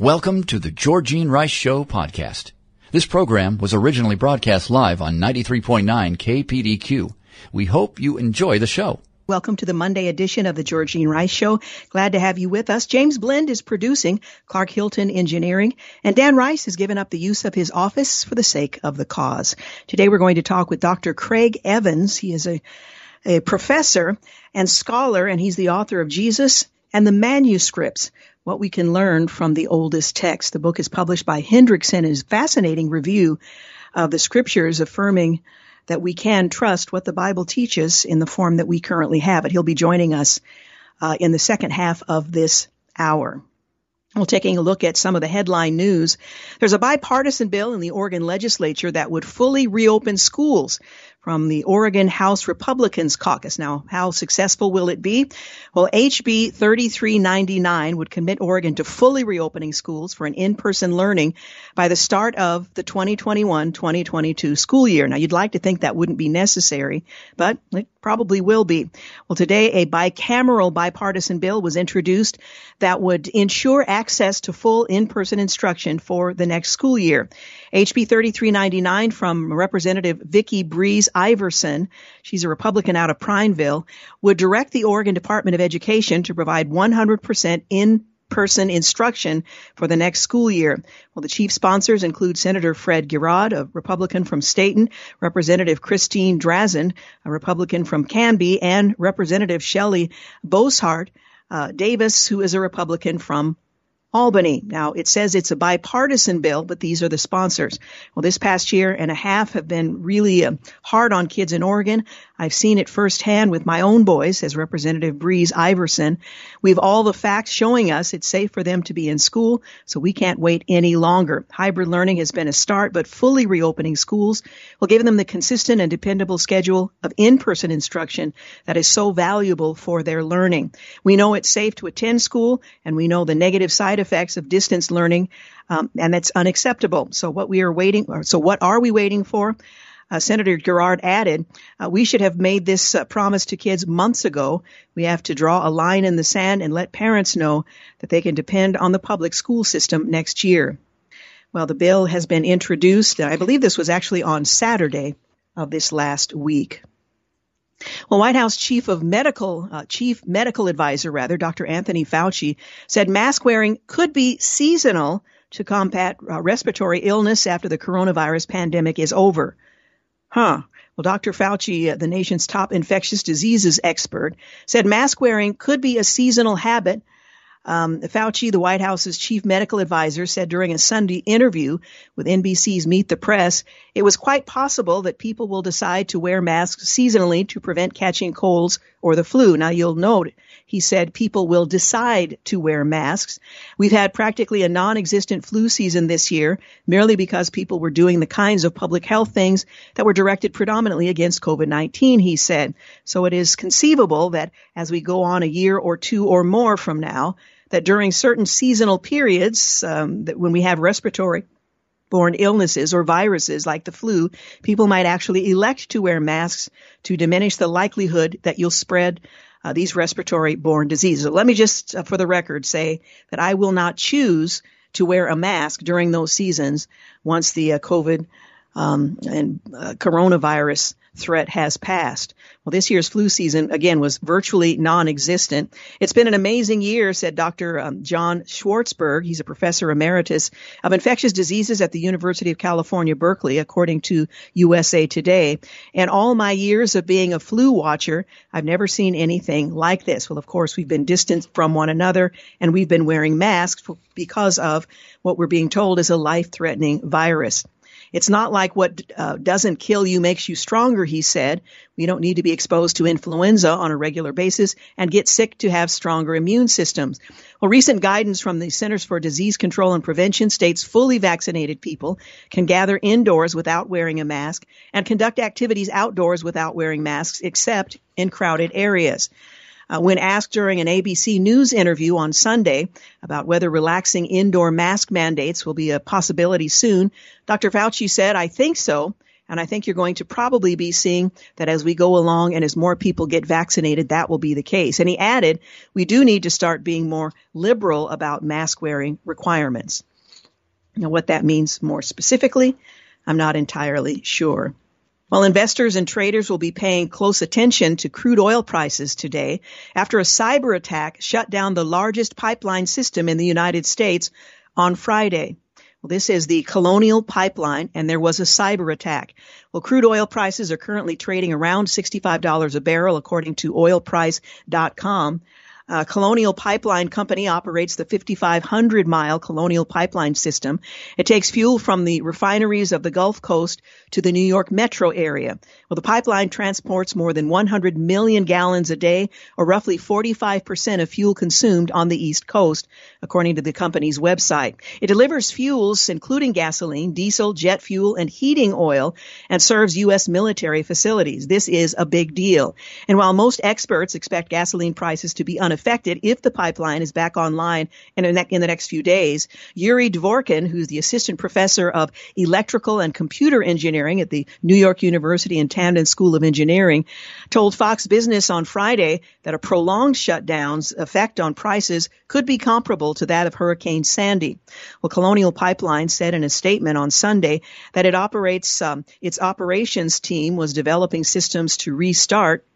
Welcome to the Georgene Rice Show podcast. This program was originally broadcast live on 93.9 KPDQ. We hope you enjoy the show. Welcome to the Monday edition of the Georgene Rice Show. Glad to have you with us. James Blend is producing, Clark Hilton engineering, and Dan Rice has given up the use of his office for the sake of the cause. Today we're going to talk with Dr. Craig Evans. He is a, a professor and scholar, and he's the author of Jesus and the Manuscripts, what we can learn from the oldest text. The book is published by Hendrickson. It is fascinating review of the scriptures affirming that we can trust what the Bible teaches in the form that we currently have it. He'll be joining us uh, in the second half of this hour. Well, taking a look at some of the headline news, there's a bipartisan bill in the Oregon legislature that would fully reopen schools from the Oregon House Republicans caucus. Now, how successful will it be? Well, HB 3399 would commit Oregon to fully reopening schools for an in-person learning by the start of the 2021-2022 school year. Now, you'd like to think that wouldn't be necessary, but it probably will be. Well, today a bicameral bipartisan bill was introduced that would ensure access to full in-person instruction for the next school year. HB 3399 from Representative Vikki Breese Iverson, she's a Republican out of Prineville, would direct the Oregon Department of Education to provide 100% in person instruction for the next school year. Well, the chief sponsors include Senator Fred Girod, a Republican from Stayton, Representative Christine Drazan, a Republican from Canby, and Representative Shelley Boshart uh, Davis, who is a Republican from Albany. Now, it says it's a bipartisan bill, but these are the sponsors. Well, this past year and a half have been really uh, hard on kids in Oregon. I've seen it firsthand with my own boys, as Representative Breese Iverson. We've all the facts showing us it's safe for them to be in school, so we can't wait any longer. Hybrid learning has been a start, but fully reopening schools will give them the consistent and dependable schedule of in-person instruction that is so valuable for their learning. We know it's safe to attend school, and we know the negative side effects of distance learning, um, and that's unacceptable. So what we are waiting, so what are we waiting for? Uh, Senator Girod added, uh, we should have made this uh, promise to kids months ago. We have to draw a line in the sand and let parents know that they can depend on the public school system next year. Well, the bill has been introduced. I believe this was actually on Saturday of this last week. Well, White House Chief of Medical, uh, Chief Medical Advisor, rather, Dr. Anthony Fauci, said mask wearing could be seasonal to combat uh, respiratory illness after the coronavirus pandemic is over. Huh. Well, Dr. Fauci, uh, the nation's top infectious diseases expert, said mask wearing could be a seasonal habit. Um, Fauci, the White House's chief medical advisor, said during a Sunday interview with NBC's Meet the Press, it was quite possible that people will decide to wear masks seasonally to prevent catching colds or the flu. Now, you'll note he said people will decide to wear masks. We've had practically a non-existent flu season this year merely because people were doing the kinds of public health things that were directed predominantly against COVID-19, he said. So it is conceivable that as we go on a year or two or more from now, that during certain seasonal periods, um, that when we have respiratory borne illnesses or viruses like the flu, people might actually elect to wear masks to diminish the likelihood that you'll spread uh, these respiratory borne diseases. So let me just, uh, for the record, say that I will not choose to wear a mask during those seasons once the uh, COVID um, and uh, coronavirus threat has passed. Well, this year's flu season, again, was virtually non-existent. It's been an amazing year, said Dr. Um, John Swartzberg. He's a professor emeritus of infectious diseases at the University of California, Berkeley, according to USA Today. And all my years of being a flu watcher, I've never seen anything like this. Well, of course, we've been distanced from one another and we've been wearing masks because of what we're being told is a life-threatening virus. It's not like what uh, doesn't kill you makes you stronger, he said. We don't need to be exposed to influenza on a regular basis and get sick to have stronger immune systems. Well, recent guidance from the Centers for Disease Control and Prevention states fully vaccinated people can gather indoors without wearing a mask and conduct activities outdoors without wearing masks except in crowded areas. Uh, when asked during an ABC News interview on Sunday about whether relaxing indoor mask mandates will be a possibility soon, Dr. Fauci said, I think so. And I think you're going to probably be seeing that as we go along and as more people get vaccinated, that will be the case. And he added, we do need to start being more liberal about mask wearing requirements. Now, what that means more specifically, I'm not entirely sure. While investors and traders will be paying close attention to crude oil prices today after a cyber attack shut down the largest pipeline system in the United States on Friday. Well, this is the Colonial Pipeline, and there was a cyber attack. Well, crude oil prices are currently trading around $65 a barrel, according to oilprice.com. Uh, Colonial Pipeline Company operates the 5,500 mile Colonial Pipeline System. It takes fuel from the refineries of the Gulf Coast to the New York metro area. Well, the pipeline transports more than 100 million gallons a day, or roughly 45% of fuel consumed on the East Coast, according to the company's website. It delivers fuels, including gasoline, diesel, jet fuel, and heating oil, and serves U.S. military facilities. This is a big deal. And while most experts expect gasoline prices to be unaffected, affected if the pipeline is back online in, the next few days. Yuri Dvorkin, who's the assistant professor of electrical and computer engineering at the New York University and Tandon School of Engineering, told Fox Business on Friday that a prolonged shutdown's effect on prices could be comparable to that of Hurricane Sandy. Well, Colonial Pipeline said in a statement on Sunday that it operates, um, its operations team was developing systems to restart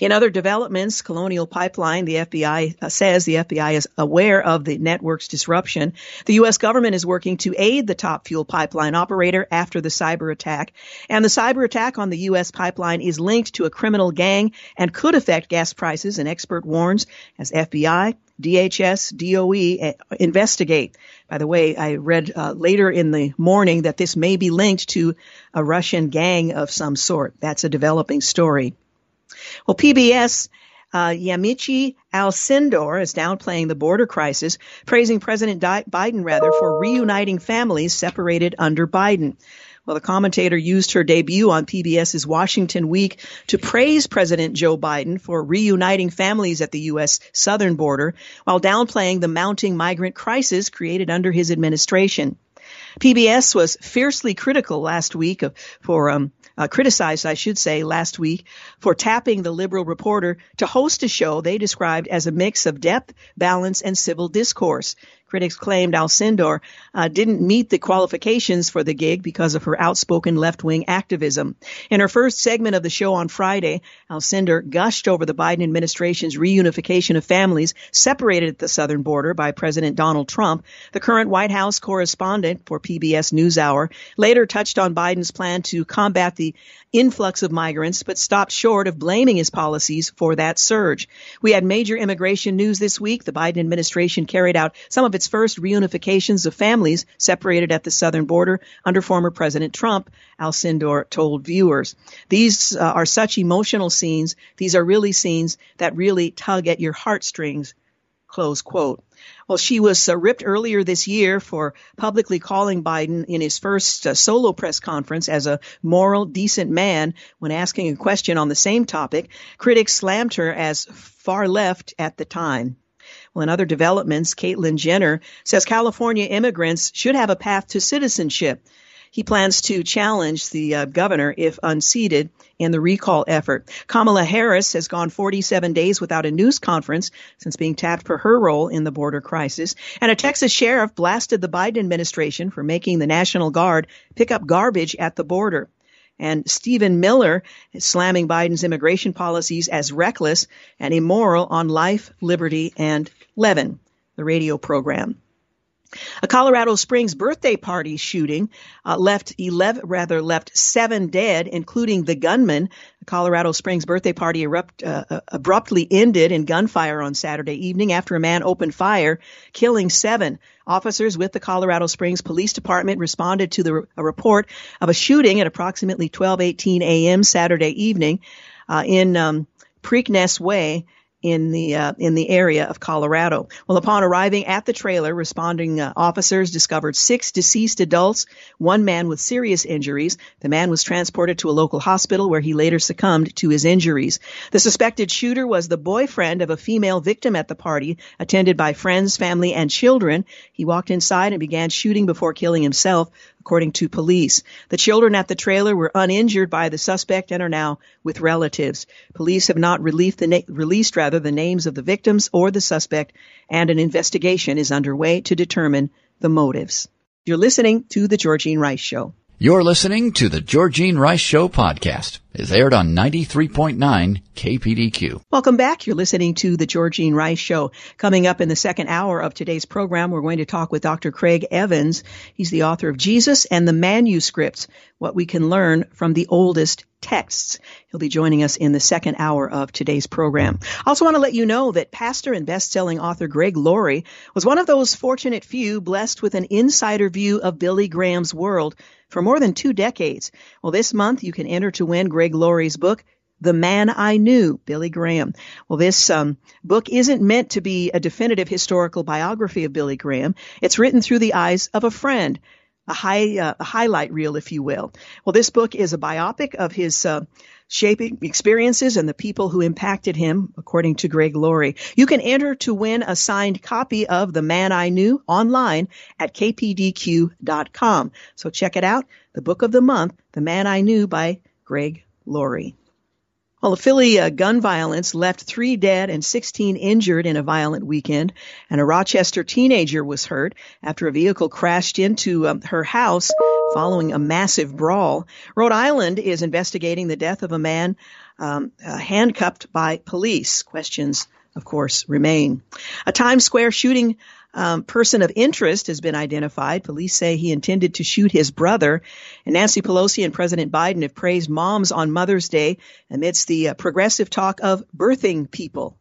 in other developments, Colonial Pipeline, the FBI uh, says the FBI is aware of the network's disruption. The U.S. government is working to aid the top fuel pipeline operator after the cyber attack. And the cyber attack on the U.S. pipeline is linked to a criminal gang and could affect gas prices, an expert warns, as FBI, DHS, DOE uh, investigate. By the way, I read uh, later in the morning that this may be linked to a Russian gang of some sort. That's a developing story. Well, PBS uh, Yamiche Alcindor is downplaying the border crisis, praising President Di- Biden rather for reuniting families separated under Biden. Well, the commentator used her debut on PBS's Washington Week to praise President Joe Biden for reuniting families at the U.S. southern border while downplaying the mounting migrant crisis created under his administration. PBS was fiercely critical last week of, for um, uh, criticized, I should say, last week for tapping the liberal reporter to host a show they described as a mix of depth, balance, and civil discourse. Critics claimed Alcindor uh, didn't meet the qualifications for the gig because of her outspoken left-wing activism. In her first segment of the show on Friday, Alcindor gushed over the Biden administration's reunification of families separated at the southern border by President Donald Trump. The current White House correspondent for PBS NewsHour later touched on Biden's plan to combat the influx of migrants, but stopped short of blaming his policies for that surge. We had major immigration news this week. The Biden administration carried out some of its first reunifications of families separated at the southern border under former President Trump, Alcindor told viewers. These uh, are such emotional scenes. These are really scenes that really tug at your heartstrings. Close quote. Well, she was uh, ripped earlier this year for publicly calling Biden in his first uh, solo press conference as a moral, decent man when asking a question on the same topic. Critics slammed her as far left at the time. Well, in other developments, Caitlyn Jenner says California immigrants should have a path to citizenship. He plans to challenge the uh, governor if unseated in the recall effort. Kamala Harris has gone 47 days without a news conference since being tapped for her role in the border crisis. And a Texas sheriff blasted the Biden administration for making the National Guard pick up garbage at the border. And Stephen Miller is slamming Biden's immigration policies as reckless and immoral on life, liberty, and Levin, the radio program. A Colorado Springs birthday party shooting uh, left 11, rather left seven dead, including the gunman. The Colorado Springs birthday party erupt, uh, uh, abruptly ended in gunfire on Saturday evening after a man opened fire, killing seven. Officers with the Colorado Springs Police Department responded to the, a report of a shooting at approximately 12:18 a.m. Saturday evening uh, in um, Preakness Way in the uh, in the area of Colorado. Well, upon arriving at the trailer, responding uh, officers discovered six deceased adults, one man with serious injuries. The man was transported to a local hospital where he later succumbed to his injuries. The suspected shooter was the boyfriend of a female victim at the party, attended by friends, family, and children. He walked inside and began shooting before killing himself according to police. The children at the trailer were uninjured by the suspect and are now with relatives. Police have not released the, na- released rather the names of the victims or the suspect, and an investigation is underway to determine the motives. You're listening to the Georgene Rice Show. You're listening to the Georgene Rice Show podcast. It's aired on 93.9 KPDQ. Welcome back. You're listening to the Georgene Rice Show. Coming up in the second hour of today's program, we're going to talk with Dr. Craig Evans. He's the author of Jesus and the Manuscripts, what we can learn from the oldest texts. He'll be joining us in the second hour of today's program. I also want to let you know that pastor and best-selling author Greg Laurie was one of those fortunate few blessed with an insider view of Billy Graham's world for more than two decades. Well, this month you can enter to win Greg Laurie's book, the Man I Knew, Billy Graham. Well, this um, book isn't meant to be a definitive historical biography of Billy Graham. It's written through the eyes of a friend a high uh, a highlight reel, if you will. Well, this book is a biopic of his uh, shaping experiences and the people who impacted him, according to Greg Laurie. You can enter to win a signed copy of The Man I Knew online at kpdq.com. So check it out. The book of the month, The Man I Knew by Greg Laurie. Well, Philly uh, gun violence left three dead and 16 injured in a violent weekend, and a Rochester teenager was hurt after a vehicle crashed into um, her house following a massive brawl. Rhode Island is investigating the death of a man um, uh, handcuffed by police. Questions, of course, remain. A Times Square shooting um, person of interest has been identified. Police say he intended to shoot his brother. And Nancy Pelosi and President Biden have praised moms on Mother's Day amidst the uh, progressive talk of birthing people.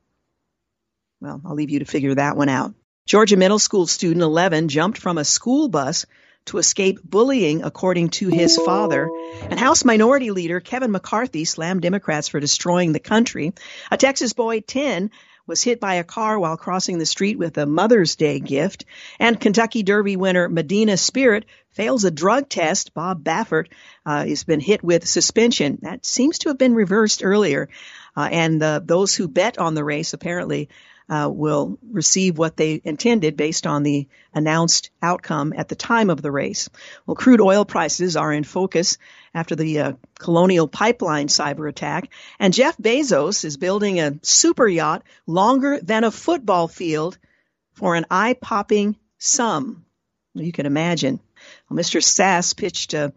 Well, I'll leave you to figure that one out. Georgia middle school student 11 jumped from a school bus to escape bullying, according to his father. And House Minority Leader Kevin McCarthy slammed Democrats for destroying the country. A Texas boy, 10, was hit by a car while crossing the street with a Mother's Day gift. And Kentucky Derby winner Medina Spirit fails a drug test. Bob Baffert uh, has been hit with suspension. That seems to have been reversed earlier. Uh, and uh, those who bet on the race apparently uh, will receive what they intended based on the announced outcome at the time of the race. Well, crude oil prices are in focus after the uh, Colonial Pipeline cyber attack, and Jeff Bezos is building a super yacht longer than a football field for an eye-popping sum. You can imagine. Well, Mr. Sasse pitched a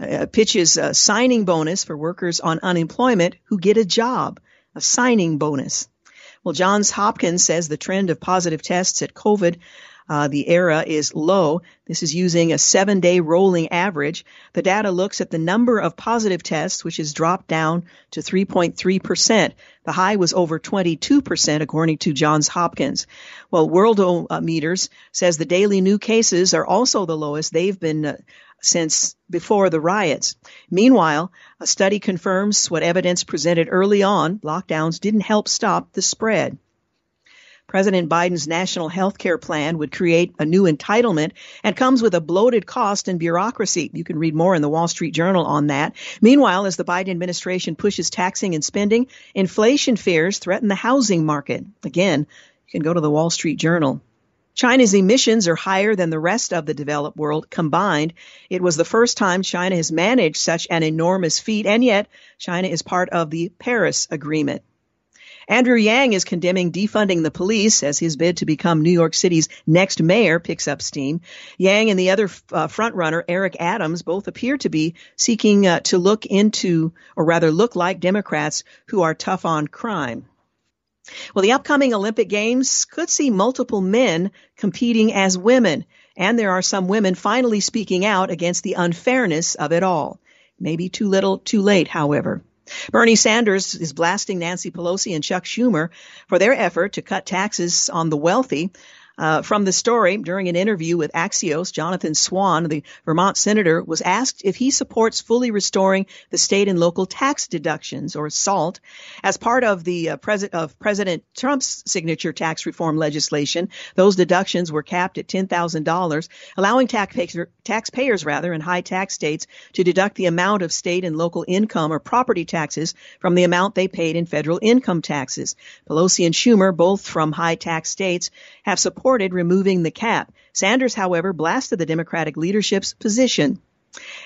uh, pitches a signing bonus for workers on unemployment who get a job, a signing bonus. Well, Johns Hopkins says the trend of positive tests at COVID uh, the era is low. This is using a seven day rolling average. The data looks at the number of positive tests, which has dropped down to 3.3%. The high was over 22%, according to Johns Hopkins. Well, Worldometers says the daily new cases are also the lowest they've been uh, since before the riots. Meanwhile, a study confirms what evidence presented early on lockdowns didn't help stop the spread. President Biden's national health care plan would create a new entitlement and comes with a bloated cost and bureaucracy. You can read more in the Wall Street Journal on that. Meanwhile, as the Biden administration pushes taxing and spending, inflation fears threaten the housing market. Again, you can go to the Wall Street Journal. China's emissions are higher than the rest of the developed world combined. It was the first time China has managed such an enormous feat, and yet China is part of the Paris Agreement. Andrew Yang is condemning defunding the police as his bid to become New York City's next mayor picks up steam. Yang and the other uh, frontrunner, Eric Adams, both appear to be seeking uh, to look into, or rather look like Democrats who are tough on crime. Well, the upcoming Olympic Games could see multiple men competing as women, and there are some women finally speaking out against the unfairness of it all. Maybe too little, too late, however. Bernie Sanders is blasting Nancy Pelosi and Chuck Schumer for their effort to cut taxes on the wealthy. Uh, from the story, during an interview with Axios, Jonathan Swan, the Vermont senator, was asked if he supports fully restoring the state and local tax deductions, or SALT, as part of the uh, pres- of President Trump's signature tax reform legislation. Those deductions were capped at $10,000, allowing taxpayers, taxpayers rather in high tax states to deduct the amount of state and local income or property taxes from the amount they paid in federal income taxes. Pelosi and Schumer, both from high tax states, have supported supported removing the cap. Sanders, however, blasted the Democratic leadership's position.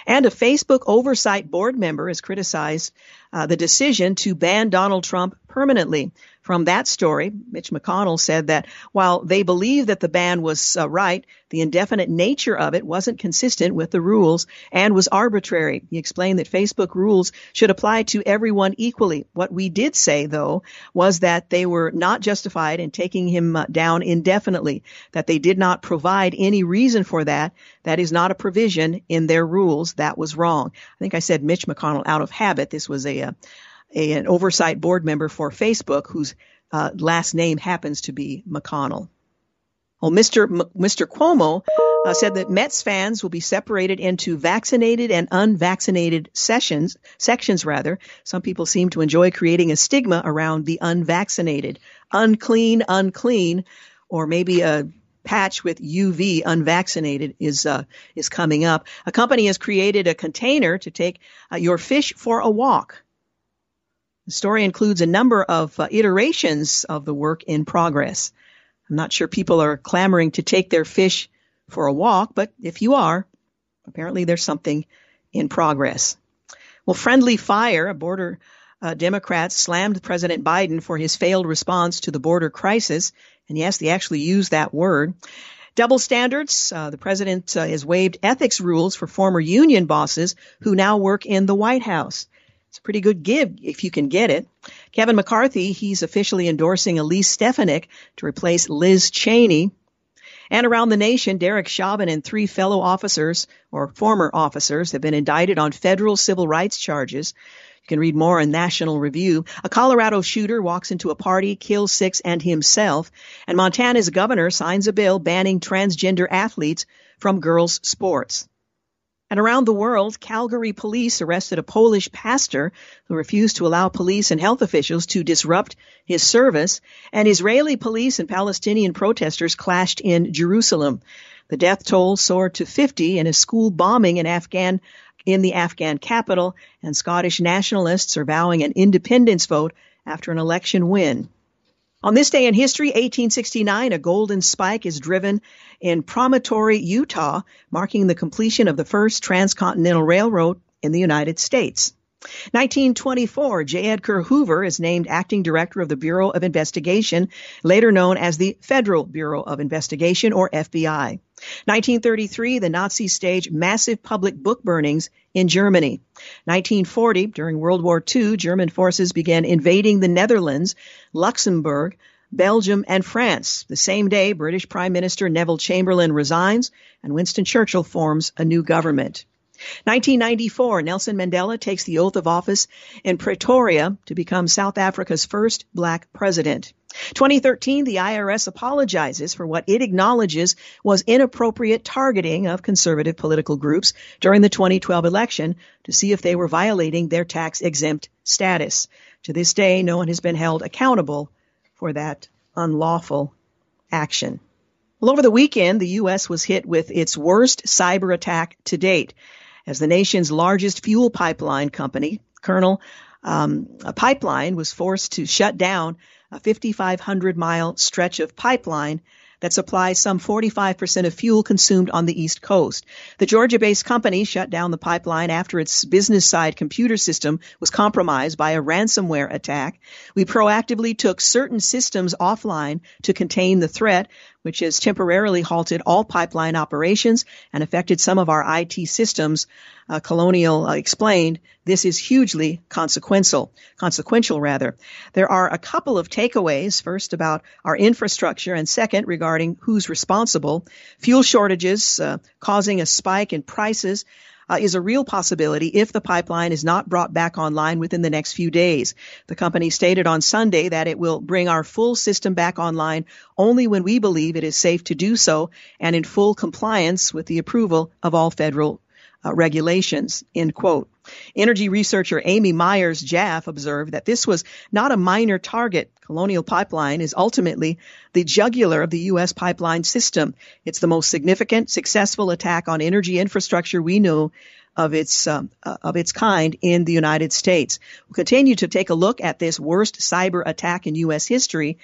And a Facebook oversight board member is criticized uh, the decision to ban Donald Trump permanently. From that story, Mitch McConnell said that while they believe that the ban was uh, right, the indefinite nature of it wasn't consistent with the rules and was arbitrary. He explained that Facebook rules should apply to everyone equally. What we did say, though, was that they were not justified in taking him uh, down indefinitely, that they did not provide any reason for that. That is not a provision in their rules. That was wrong. I think I said Mitch McConnell out of habit. This was a, uh, a, an oversight board member for Facebook whose uh, last name happens to be McConnell. Well, Mr. M- Mr. Cuomo uh, said that Mets fans will be separated into vaccinated and unvaccinated sessions, sections rather. Some people seem to enjoy creating a stigma around the unvaccinated. Unclean, unclean, or maybe a patch with UV unvaccinated is uh, is coming up. A company has created a container to take uh, your fish for a walk. The story includes a number of uh, iterations of the work in progress. I'm not sure people are clamoring to take their fish for a walk, but if you are, apparently there's something in progress. Well, friendly fire, a border uh, Democrat slammed President Biden for his failed response to the border crisis. And yes, they actually used that word. Double standards. Uh, the president uh, has waived ethics rules for former union bosses who now work in the White House. It's a pretty good give if you can get it. Kevin McCarthy, he's officially endorsing Elise Stefanik to replace Liz Cheney. And around the nation, Derek Chauvin and three fellow officers, or former officers, have been indicted on federal civil rights charges. You can read more in National Review. A Colorado shooter walks into a party, kills six and himself, and Montana's governor signs a bill banning transgender athletes from girls' sports. And around the world, Calgary police arrested a Polish pastor who refused to allow police and health officials to disrupt his service, and Israeli police and Palestinian protesters clashed in Jerusalem. The death toll soared to 50 in a school bombing in Afghan in the Afghan capital, and Scottish nationalists are vowing an independence vote after an election win. On this day in history, 1869, a golden spike is driven in Promontory, Utah, marking the completion of the first transcontinental railroad in the United States. 1924, J. Edgar Hoover is named acting director of the Bureau of Investigation, later known as the Federal Bureau of Investigation or FBI. 1933, the Nazis staged massive public book burnings in Germany. 1940, during World War II, German forces began invading the Netherlands, Luxembourg, Belgium, and France. The same day, British Prime Minister Neville Chamberlain resigns and Winston Churchill forms a new government. 1994, Nelson Mandela takes the oath of office in Pretoria to become South Africa's first black president. 2013, the IRS apologizes for what it acknowledges was inappropriate targeting of conservative political groups during the 2012 election to see if they were violating their tax exempt status. To this day, no one has been held accountable for that unlawful action. Well, over the weekend, the U.S. was hit with its worst cyber attack to date as the nation's largest fuel pipeline company, Colonial um, Pipeline, was forced to shut down a 5,500 mile stretch of pipeline that supplies some 45% of fuel consumed on the East Coast. The Georgia based company shut down the pipeline after its business side computer system was compromised by a ransomware attack. We proactively took certain systems offline to contain the threat. Which has temporarily halted all pipeline operations and affected some of our IT systems, uh, Colonial uh, explained, this is hugely consequential. Consequential, rather. There are a couple of takeaways. First, about our infrastructure, and second, regarding who's responsible. Fuel shortages uh, causing a spike in prices uh, is a real possibility if the pipeline is not brought back online within the next few days. The company stated on Sunday that it will bring our full system back online only when we believe it is safe to do so and in full compliance with the approval of all federal uh, regulations, end quote. Energy researcher Amy Myers Jaffe observed that this was not a minor target. Colonial Pipeline is ultimately the jugular of the U.S. pipeline system. It's the most significant, successful attack on energy infrastructure we know of its um, uh, of its kind in the United States. We'll continue to take a look at this worst cyber attack in U.S. history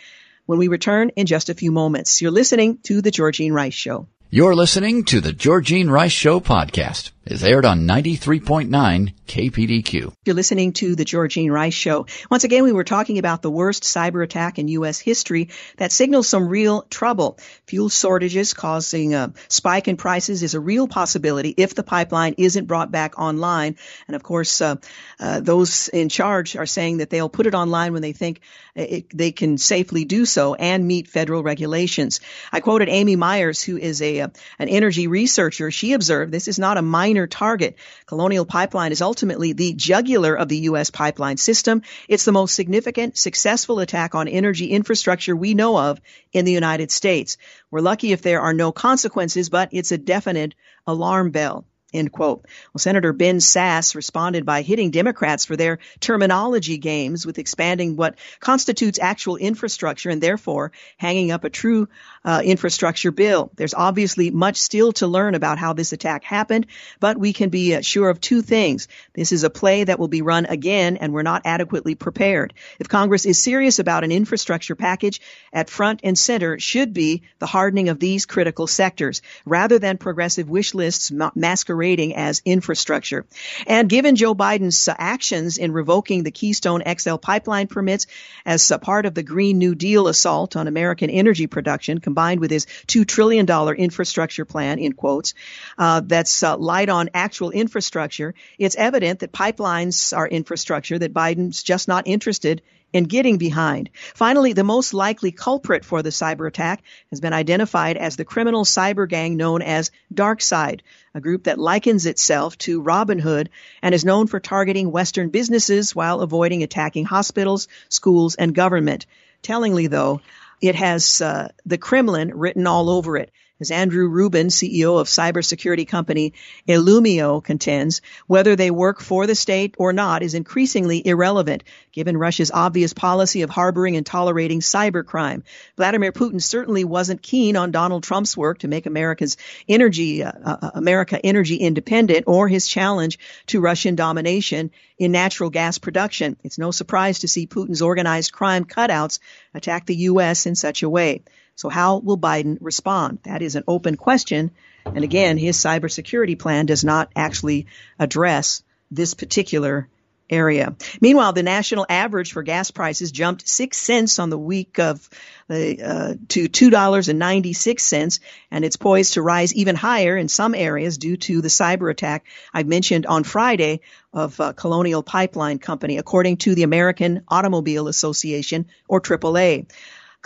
when we return in just a few moments. You're listening to the Georgene Rice Show. You're listening to the Georgene Rice Show podcast. It's aired on 93.9 KPDQ. You're listening to the Georgene Rice Show. Once again, we were talking about the worst cyber attack in U.S. history that signals some real trouble. Fuel shortages causing a spike in prices is a real possibility if the pipeline isn't brought back online. And of course, uh, uh, those in charge are saying that they'll put it online when they think it, they can safely do so and meet federal regulations. I quoted Amy Myers, who is a, uh, an energy researcher. She observed this is not a minor target. Colonial Pipeline is ultimately the jugular of the U.S. pipeline system. It's the most significant, successful attack on energy infrastructure we know of in the United States. We're lucky if there are no consequences, but it's a definite alarm bell. End quote. Well, Senator Ben Sasse responded by hitting Democrats for their terminology games with expanding what constitutes actual infrastructure and therefore hanging up a true uh, infrastructure bill. There's obviously much still to learn about how this attack happened, but we can be uh, sure of two things. This is a play that will be run again and we're not adequately prepared. If Congress is serious about an infrastructure package, at front and center should be the hardening of these critical sectors rather than progressive wish lists masquerading masquerading as infrastructure. And given Joe Biden's actions in revoking the Keystone XL pipeline permits as part of the Green New Deal assault on American energy production, combined with his $2 trillion infrastructure plan, in quotes, uh, that's uh, light on actual infrastructure, it's evident that pipelines are infrastructure that Biden's just not interested and getting behind. Finally, the most likely culprit for the cyber attack has been identified as the criminal cyber gang known as DarkSide, a group that likens itself to Robin Hood and is known for targeting Western businesses while avoiding attacking hospitals, schools, and government. Tellingly, though, it has uh, the Kremlin written all over it. As Andrew Rubin, CEO of cybersecurity company Illumio, contends, whether they work for the state or not is increasingly irrelevant, given Russia's obvious policy of harboring and tolerating cybercrime. Vladimir Putin certainly wasn't keen on Donald Trump's work to make America's energy, uh, uh, America energy independent or his challenge to Russian domination in natural gas production. It's no surprise to see Putin's organized crime cutouts attack the U.S. in such a way. So how will Biden respond? That is an open question. And again, his cybersecurity plan does not actually address this particular area. Meanwhile, the national average for gas prices jumped six cents on the week of uh, to two dollars and ninety six cents, and it's poised to rise even higher in some areas due to the cyber attack I mentioned on Friday of uh, Colonial Pipeline Company, according to the American Automobile Association or AAA.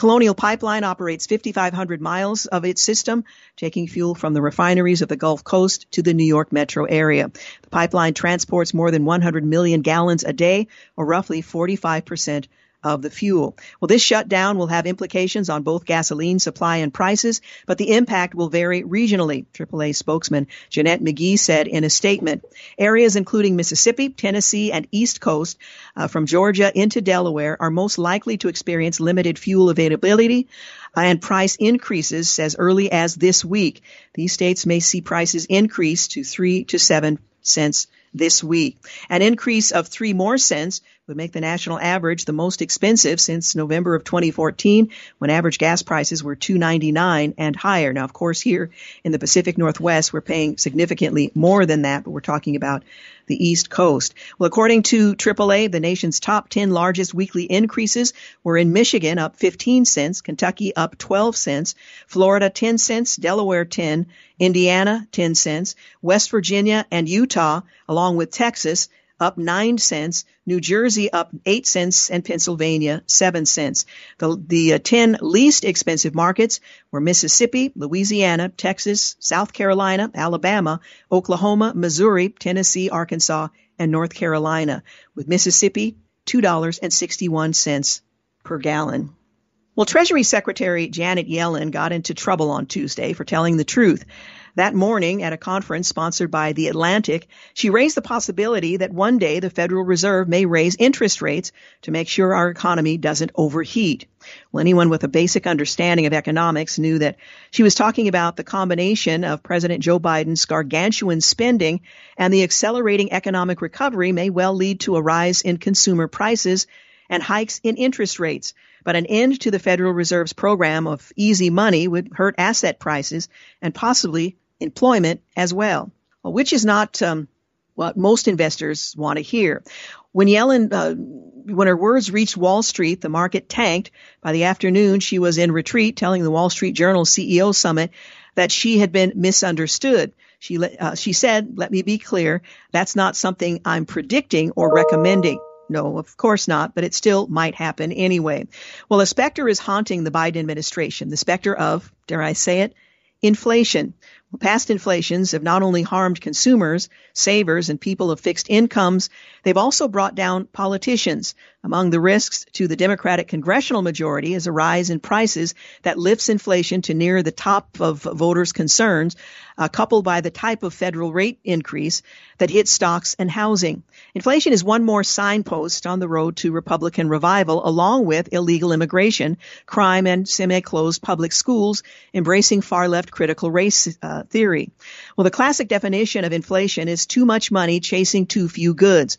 Colonial Pipeline operates 5,500 miles of its system, taking fuel from the refineries of the Gulf Coast to the New York metro area. The pipeline transports more than 100 million gallons a day, or roughly 45 percent of the fuel. Well, this shutdown will have implications on both gasoline supply and prices, but the impact will vary regionally, AAA spokesman Jeanette McGee said in a statement. Areas including Mississippi, Tennessee, and East Coast uh, from Georgia into Delaware are most likely to experience limited fuel availability and price increases as early as this week. These states may see prices increase to three to seven cents this week. An increase of three more cents would make the national average the most expensive since November of 2014 when average gas prices were 2.99 and higher. Now, of course, here in the Pacific Northwest, we're paying significantly more than that, but we're talking about the East Coast. Well, according to AAA, the nation's top 10 largest weekly increases were in Michigan up 15 cents, Kentucky up 12 cents, Florida 10 cents, Delaware 10, Indiana 10 cents, West Virginia and Utah along with Texas up 9 cents, New Jersey up 8 cents, and Pennsylvania 7 cents. The, the uh, 10 least expensive markets were Mississippi, Louisiana, Texas, South Carolina, Alabama, Oklahoma, Missouri, Tennessee, Arkansas, and North Carolina, with Mississippi $2.61 per gallon. Well, Treasury Secretary Janet Yellen got into trouble on Tuesday for telling the truth. That morning, at a conference sponsored by The Atlantic, she raised the possibility that one day the Federal Reserve may raise interest rates to make sure our economy doesn't overheat. Well, anyone with a basic understanding of economics knew that she was talking about the combination of President Joe Biden's gargantuan spending and the accelerating economic recovery may well lead to a rise in consumer prices and hikes in interest rates. But an end to the Federal Reserve's program of easy money would hurt asset prices and possibly employment as well, which is not um, what most investors want to hear. When Yellen, uh, when her words reached Wall Street, the market tanked. By the afternoon, she was in retreat, telling the Wall Street Journal CEO Summit that she had been misunderstood. She, uh, she said, let me be clear, that's not something I'm predicting or recommending. No, of course not, but it still might happen anyway. Well, a specter is haunting the Biden administration, the specter of, dare I say it, inflation. Past inflations have not only harmed consumers, savers, and people of fixed incomes, they've also brought down politicians. Among the risks to the Democratic congressional majority is a rise in prices that lifts inflation to near the top of voters' concerns, uh, coupled by the type of federal rate increase that hits stocks and housing. Inflation is one more signpost on the road to Republican revival, along with illegal immigration, crime, and semi-closed public schools embracing far-left critical race uh, theory. Well, the classic definition of inflation is too much money chasing too few goods.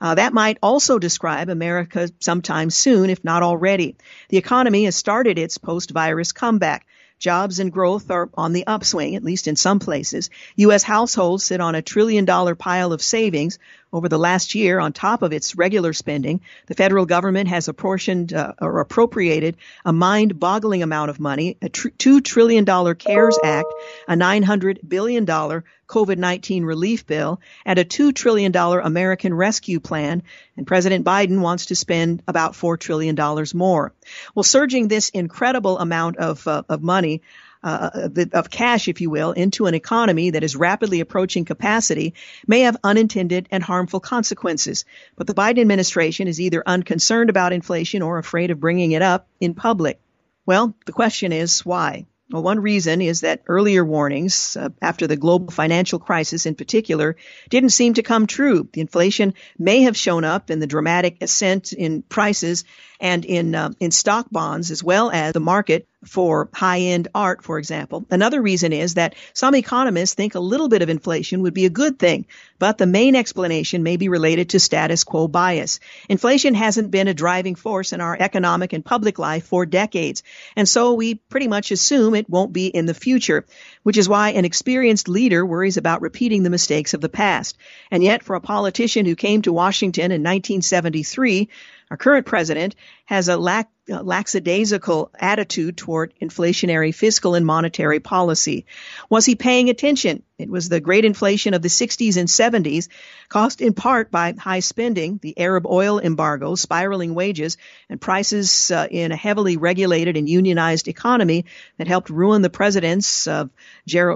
Uh, that might also describe America sometime soon, if not already. The economy has started its post-virus comeback. Jobs and growth are on the upswing, at least in some places. U.S. households sit on a trillion dollar pile of savings over the last year on top of its regular spending. The federal government has apportioned uh, or appropriated a mind boggling amount of money, a tr- $2 trillion CARES Act, a $900 billion COVID-19 relief bill, and a $2 trillion American Rescue Plan. And President Biden wants to spend about $4 trillion more. Well, surging this incredible amount of, uh, of money, uh, of cash, if you will, into an economy that is rapidly approaching capacity may have unintended and harmful consequences. But the Biden administration is either unconcerned about inflation or afraid of bringing it up in public. Well, the question is why? Well, one reason is that earlier warnings, uh, after the global financial crisis in particular, didn't seem to come true. The inflation may have shown up in the dramatic ascent in prices and in uh, in stock bonds as well as the market for high-end art, for example. Another reason is that some economists think a little bit of inflation would be a good thing, but the main explanation may be related to status quo bias. Inflation hasn't been a driving force in our economic and public life for decades, and so we pretty much assume it won't be in the future, which is why an experienced leader worries about repeating the mistakes of the past. And yet, for a politician who came to Washington in 1973, our current president has a lack, uh, lackadaisical attitude toward inflationary fiscal and monetary policy. Was he paying attention? It was the great inflation of the 60s and 70s, caused in part by high spending, the Arab oil embargo, spiraling wages, and prices uh, in a heavily regulated and unionized economy that helped ruin the presidents of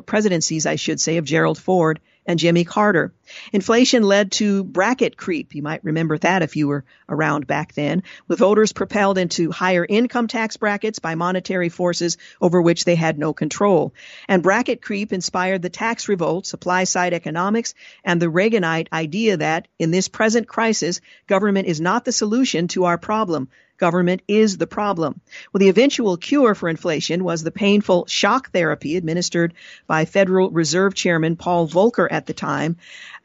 presidencies, I should say, of Gerald Ford and Jimmy Carter. Inflation led to bracket creep. You might remember that if you were around back then, with voters propelled into higher income tax brackets by monetary forces over which they had no control. And bracket creep inspired the tax revolt, supply side economics, and the Reaganite idea that in this present crisis, government is not the solution to our problem. Government is the problem. Well, the eventual cure for inflation was the painful shock therapy administered by Federal Reserve Chairman Paul Volcker at the time,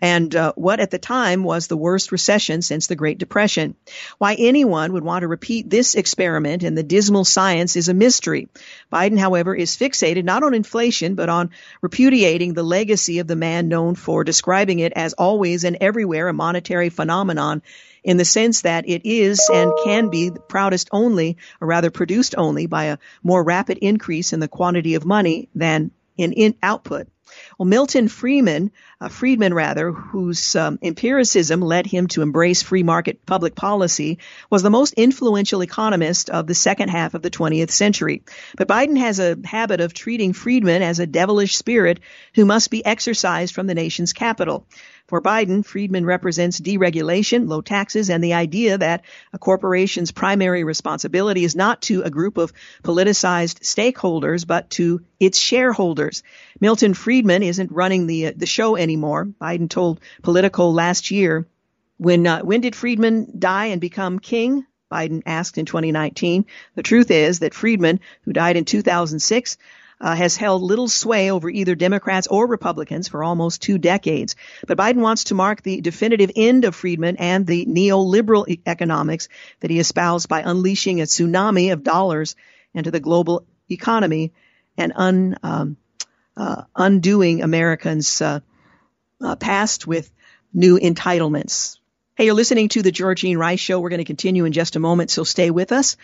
and uh, what at the time was the worst recession since the Great Depression. Why anyone would want to repeat this experiment in the dismal science is a mystery. Biden, however, is fixated not on inflation, but on repudiating the legacy of the man known for describing it as always and everywhere a monetary phenomenon in the sense that it is and can be proudest only, or rather produced only, by a more rapid increase in the quantity of money than in, in output. Well, Milton Friedman, uh, Friedman rather, whose um, empiricism led him to embrace free market public policy, was the most influential economist of the second half of the 20th century. But Biden has a habit of treating Friedman as a devilish spirit who must be exorcised from the nation's capital. For Biden, Friedman represents deregulation, low taxes, and the idea that a corporation's primary responsibility is not to a group of politicized stakeholders, but to its shareholders. Milton Friedman isn't running the uh, the show anymore. Biden told Politico last year, when uh, when did Friedman die and become king? Biden asked in 2019. The truth is that Friedman, who died in 2006, uh, has held little sway over either Democrats or Republicans for almost two decades. But Biden wants to mark the definitive end of Friedman and the neoliberal e- economics that he espoused by unleashing a tsunami of dollars into the global economy and un, um, uh, undoing Americans' uh, uh past with new entitlements. Hey, you're listening to the Georgene Rice Show. We're going to continue in just a moment, so stay with us.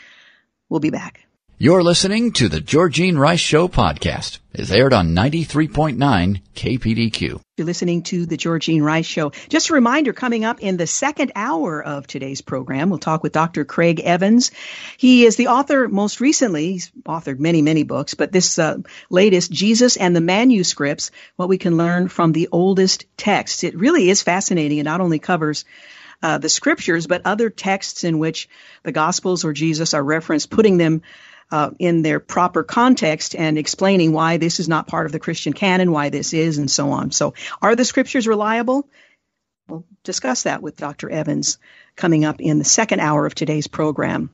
We'll be back. You're listening to the Georgene Rice Show podcast. It's aired on 93.9 KPDQ. You're listening to the Georgene Rice Show. Just a reminder, coming up in the second hour of today's program, we'll talk with Dr. Craig Evans. He is the author, most recently, he's authored many, many books, but this uh, latest, Jesus and the Manuscripts, what we can learn from the oldest texts. It really is fascinating. It not only covers uh, the scriptures, but other texts in which the Gospels or Jesus are referenced, putting them uh, in their proper context and explaining why this is not part of the Christian canon, why this is, and so on. So, are the scriptures reliable? We'll discuss that with Dr. Evans coming up in the second hour of today's program.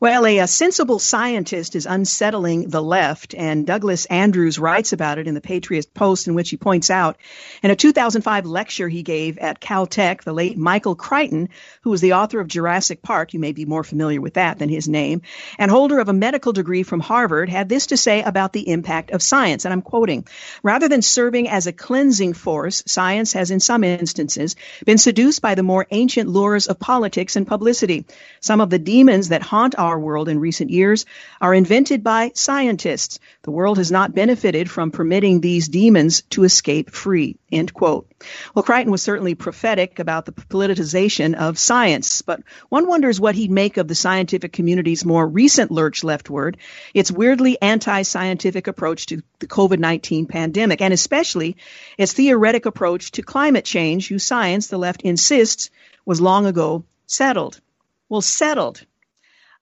Well, a, a, sensible scientist is unsettling the left, and Douglas Andrews writes about it in the Patriot Post, in which he points out in a 2005 lecture he gave at Caltech, the late Michael Crichton, who was the author of Jurassic Park, you may be more familiar with that than his name, and holder of a medical degree from Harvard, had this to say about the impact of science, and I'm quoting, rather than serving as a cleansing force, science has in some instances been seduced by the more ancient lures of politics and publicity. Some of the demons that haunt our our world in recent years are invented by scientists. The world has not benefited from permitting these demons to escape free. End quote. Well, Crichton was certainly prophetic about the politicization of science, but one wonders what he'd make of the scientific community's more recent lurch leftward, its weirdly anti-scientific approach to the COVID-19 pandemic, and especially its theoretic approach to climate change, whose science the left insists was long ago settled. Well, settled.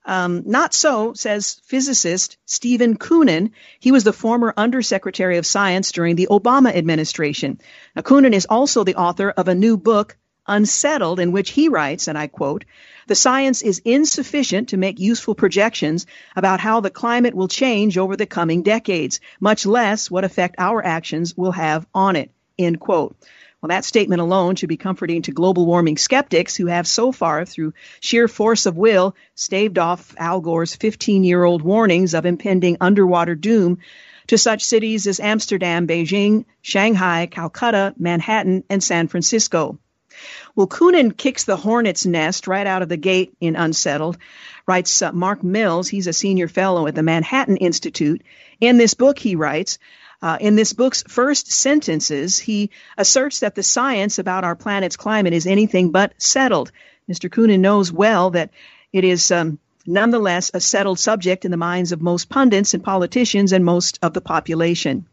Um, not so, says physicist Steven Koonin. He was the former Undersecretary of Science during the Obama administration. Now, Koonin is also the author of a new book, Unsettled, in which he writes, and I quote, the science is insufficient to make useful projections about how the climate will change over the coming decades, much less what effect our actions will have on it. End quote. Well, that statement alone should be comforting to global warming skeptics who have so far, through sheer force of will, staved off Al Gore's 15 year old warnings of impending underwater doom to such cities as Amsterdam, Beijing, Shanghai, Calcutta, Manhattan, and San Francisco. Well, Koonin kicks the hornet's nest right out of the gate in Unsettled, writes uh, Mark Mills. He's a senior fellow at the Manhattan Institute. In this book, he writes, uh, in this book's first sentences, he asserts that the science about our planet's climate is anything but settled. Mr. Koonin knows well that it is um, nonetheless a settled subject in the minds of most pundits and politicians and most of the population.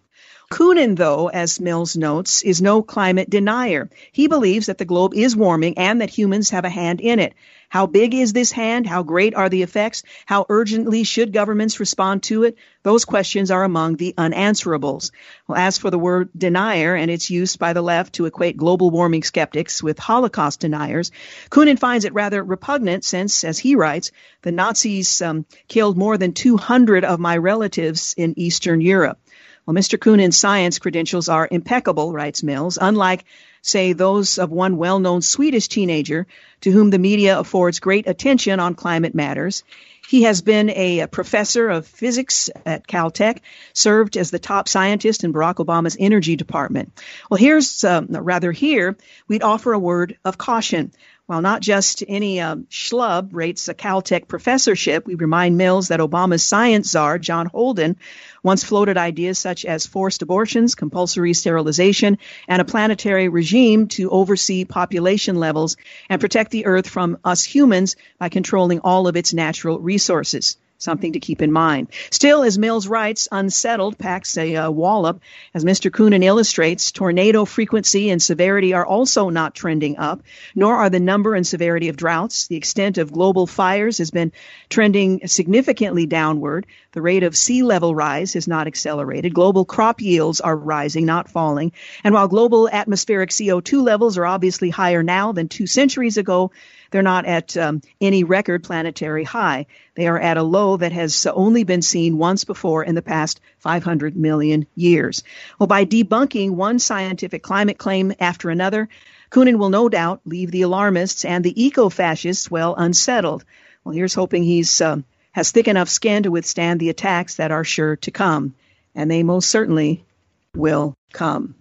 Koonin, though, as Mills notes, is no climate denier. He believes that the globe is warming and that humans have a hand in it. How big is this hand? How great are the effects? How urgently should governments respond to it? Those questions are among the unanswerables. Well, as for the word denier and its use by the left to equate global warming skeptics with Holocaust deniers, Koonin finds it rather repugnant since, as he writes, the Nazis um, killed more than 200 of my relatives in Eastern Europe. Well, Mr. Koonin's science credentials are impeccable, writes Mills, unlike, say, those of one well known Swedish teenager to whom the media affords great attention on climate matters. He has been a, professor of physics at Caltech, served as the top scientist in Barack Obama's energy department. Well, here's, uh, rather, here, we'd offer a word of caution. While not just any uh, schlub rates a Caltech professorship, we remind Mills that Obama's science czar, John Holdren, once floated ideas such as forced abortions, compulsory sterilization, and a planetary regime to oversee population levels and protect the Earth from us humans by controlling all of its natural resources something to keep in mind. Still, as Mills writes, unsettled packs a uh, wallop. As Mr. Koonin illustrates, tornado frequency and severity are also not trending up, nor are the number and severity of droughts. The extent of global fires has been trending significantly downward. The rate of sea level rise has not accelerated. Global crop yields are rising, not falling. And while global atmospheric CO2 levels are obviously higher now than two centuries ago, they're not at um, any record planetary high. They are at a low that has only been seen once before in the past 500 million years. Well, by debunking one scientific climate claim after another, Koonin will no doubt leave the alarmists and the eco fascists well unsettled. Well, here's hoping he's uh, has thick enough skin to withstand the attacks that are sure to come, and they most certainly will come.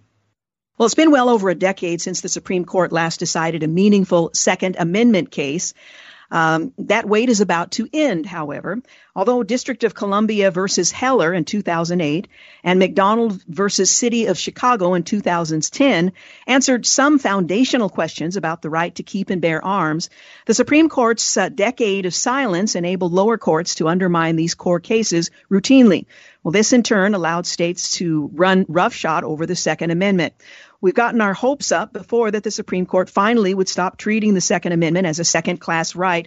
Well, it's been well over a decade since the Supreme Court last decided a meaningful Second Amendment case. Um, that wait is about to end, however. Although District of Columbia versus Heller in 2008 and McDonald versus City of Chicago in 2010 answered some foundational questions about the right to keep and bear arms, the Supreme Court's uh, decade of silence enabled lower courts to undermine these core cases routinely. Well, this in turn allowed states to run roughshod over the Second Amendment. We've gotten our hopes up before that the Supreme Court finally would stop treating the Second Amendment as a second class right,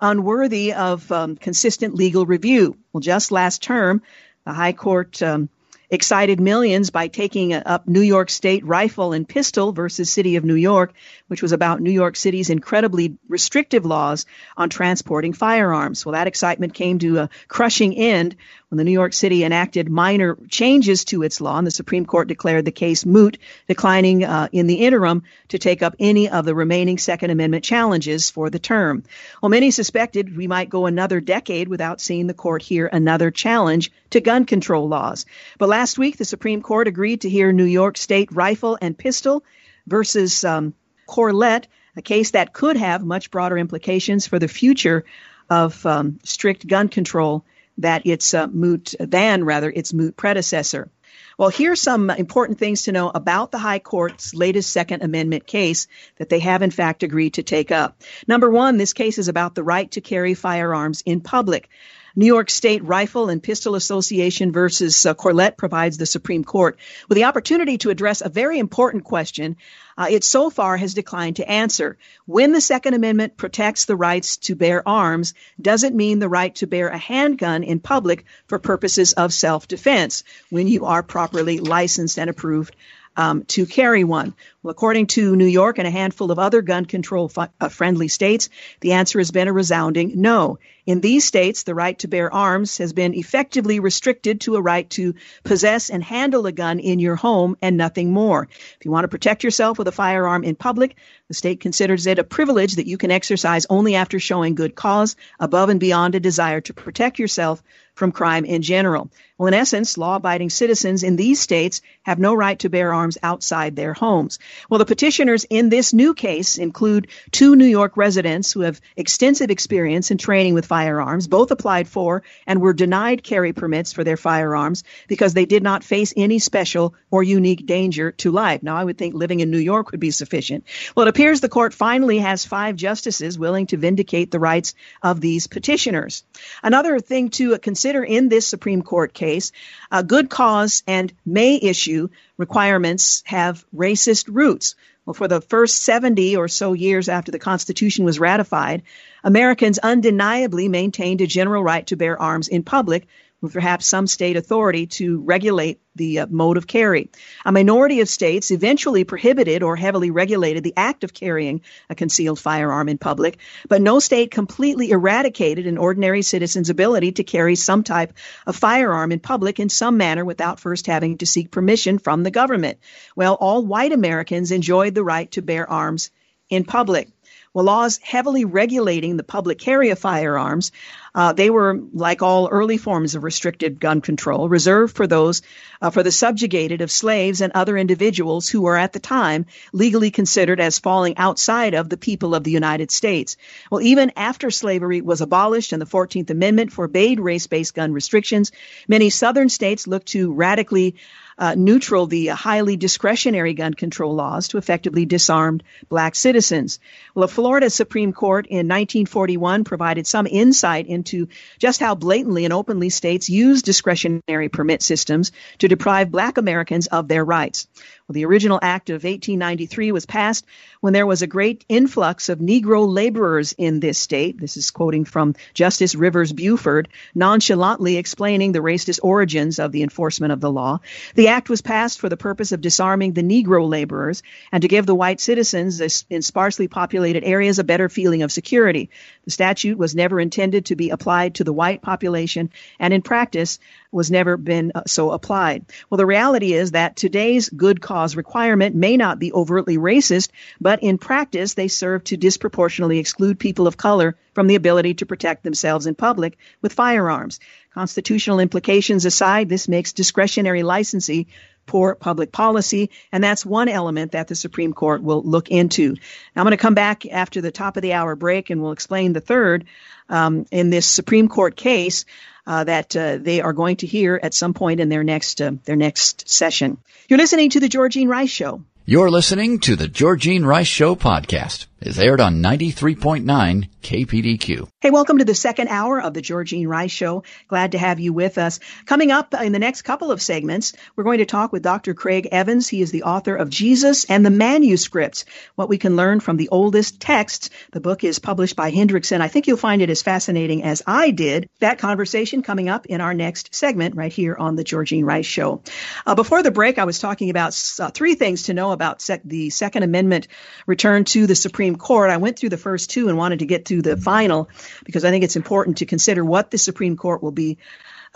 unworthy of um, consistent legal review. Well, just last term, the High Court um, excited millions by taking up New York State rifle and pistol versus City of New York, which was about New York City's incredibly restrictive laws on transporting firearms. Well, that excitement came to a crushing end when the New York City enacted minor changes to its law, and the Supreme Court declared the case moot, declining uh, in the interim to take up any of the remaining Second Amendment challenges for the term. Well, many suspected we might go another decade without seeing the court hear another challenge to gun control laws. But last week, the Supreme Court agreed to hear New York State rifle and pistol versus um, Corlett, a case that could have much broader implications for the future of um, strict gun control that its uh, moot than rather its moot predecessor. Well, here's some important things to know about the High Court's latest Second Amendment case that they have in fact agreed to take up. Number one, this case is about the right to carry firearms in public. New York State Rifle and Pistol Association versus uh, Corlett provides the Supreme Court with the opportunity to address a very important question uh, it so far has declined to answer. When the Second Amendment protects the rights to bear arms, does it mean the right to bear a handgun in public for purposes of self defense when you are properly licensed and approved um, to carry one? Well, according to New York and a handful of other gun control fi- uh, friendly states, the answer has been a resounding no. In these states, the right to bear arms has been effectively restricted to a right to possess and handle a gun in your home and nothing more. If you want to protect yourself with a firearm in public, the state considers it a privilege that you can exercise only after showing good cause, above and beyond a desire to protect yourself from crime in general. Well, in essence, law abiding citizens in these states have no right to bear arms outside their homes. Well, the petitioners in this new case include two New York residents who have extensive experience in training with firearms. Both applied for and were denied carry permits for their firearms because they did not face any special or unique danger to life. Now, I would think living in New York would be sufficient. Well, it appears the court finally has five justices willing to vindicate the rights of these petitioners. Another thing to consider in this Supreme Court case, a good cause and may issue requirements have racist roots. Well, for the first 70 or so years after the Constitution was ratified, Americans undeniably maintained a general right to bear arms in public perhaps some state authority to regulate the uh, mode of carry. A minority of states eventually prohibited or heavily regulated the act of carrying a concealed firearm in public, but no state completely eradicated an ordinary citizen's ability to carry some type of firearm in public in some manner without first having to seek permission from the government. Well, all white Americans enjoyed the right to bear arms in public. Well, laws heavily regulating the public carry of firearms, uh, they were, like all early forms of restricted gun control, reserved for those, uh, for the subjugated of slaves and other individuals who were at the time legally considered as falling outside of the people of the United States. Well, even after slavery was abolished and the 14th Amendment forbade race based gun restrictions, many southern states looked to radically uh, neutral the highly discretionary gun control laws to effectively disarm black citizens. Well, the Florida Supreme Court in 1941 provided some insight into just how blatantly and openly states use discretionary permit systems to deprive black Americans of their rights. Well, the original act of 1893 was passed when there was a great influx of Negro laborers in this state. This is quoting from Justice Rivers Buford, nonchalantly explaining the racist origins of the enforcement of the law. The act was passed for the purpose of disarming the Negro laborers and to give the white citizens in sparsely populated areas a better feeling of security. The statute was never intended to be applied to the white population, and in practice, was never been uh, so applied. Well, the reality is that today's good cause requirement may not be overtly racist, but in practice, they serve to disproportionately exclude people of color from the ability to protect themselves in public with firearms. Constitutional implications aside, this makes discretionary licensing poor public policy, and that's one element that the Supreme Court will look into. Now, I'm going to come back after the top of the hour break and we'll explain the third um, in this Supreme Court case uh, that uh, they are going to hear at some point in their next uh, their next session. You're listening to the Georgene Rice Show. You're listening to the Georgene Rice Show podcast. It's aired on 93.9 KPDQ. Hey, welcome to the second hour of the Georgene Rice Show. Glad to have you with us. Coming up in the next couple of segments, we're going to talk with Dr. Craig Evans. He is the author of Jesus and the Manuscripts, what we can learn from the oldest texts. The book is published by Hendrickson. I think you'll find it as fascinating as I did. That conversation coming up in our next segment right here on the Georgene Rice Show. Uh, before the break, I was talking about uh, three things to know about sec- the Second Amendment return to the Supreme Court. I went through the first two and wanted to get to the final because I think it's important to consider what the Supreme Court will be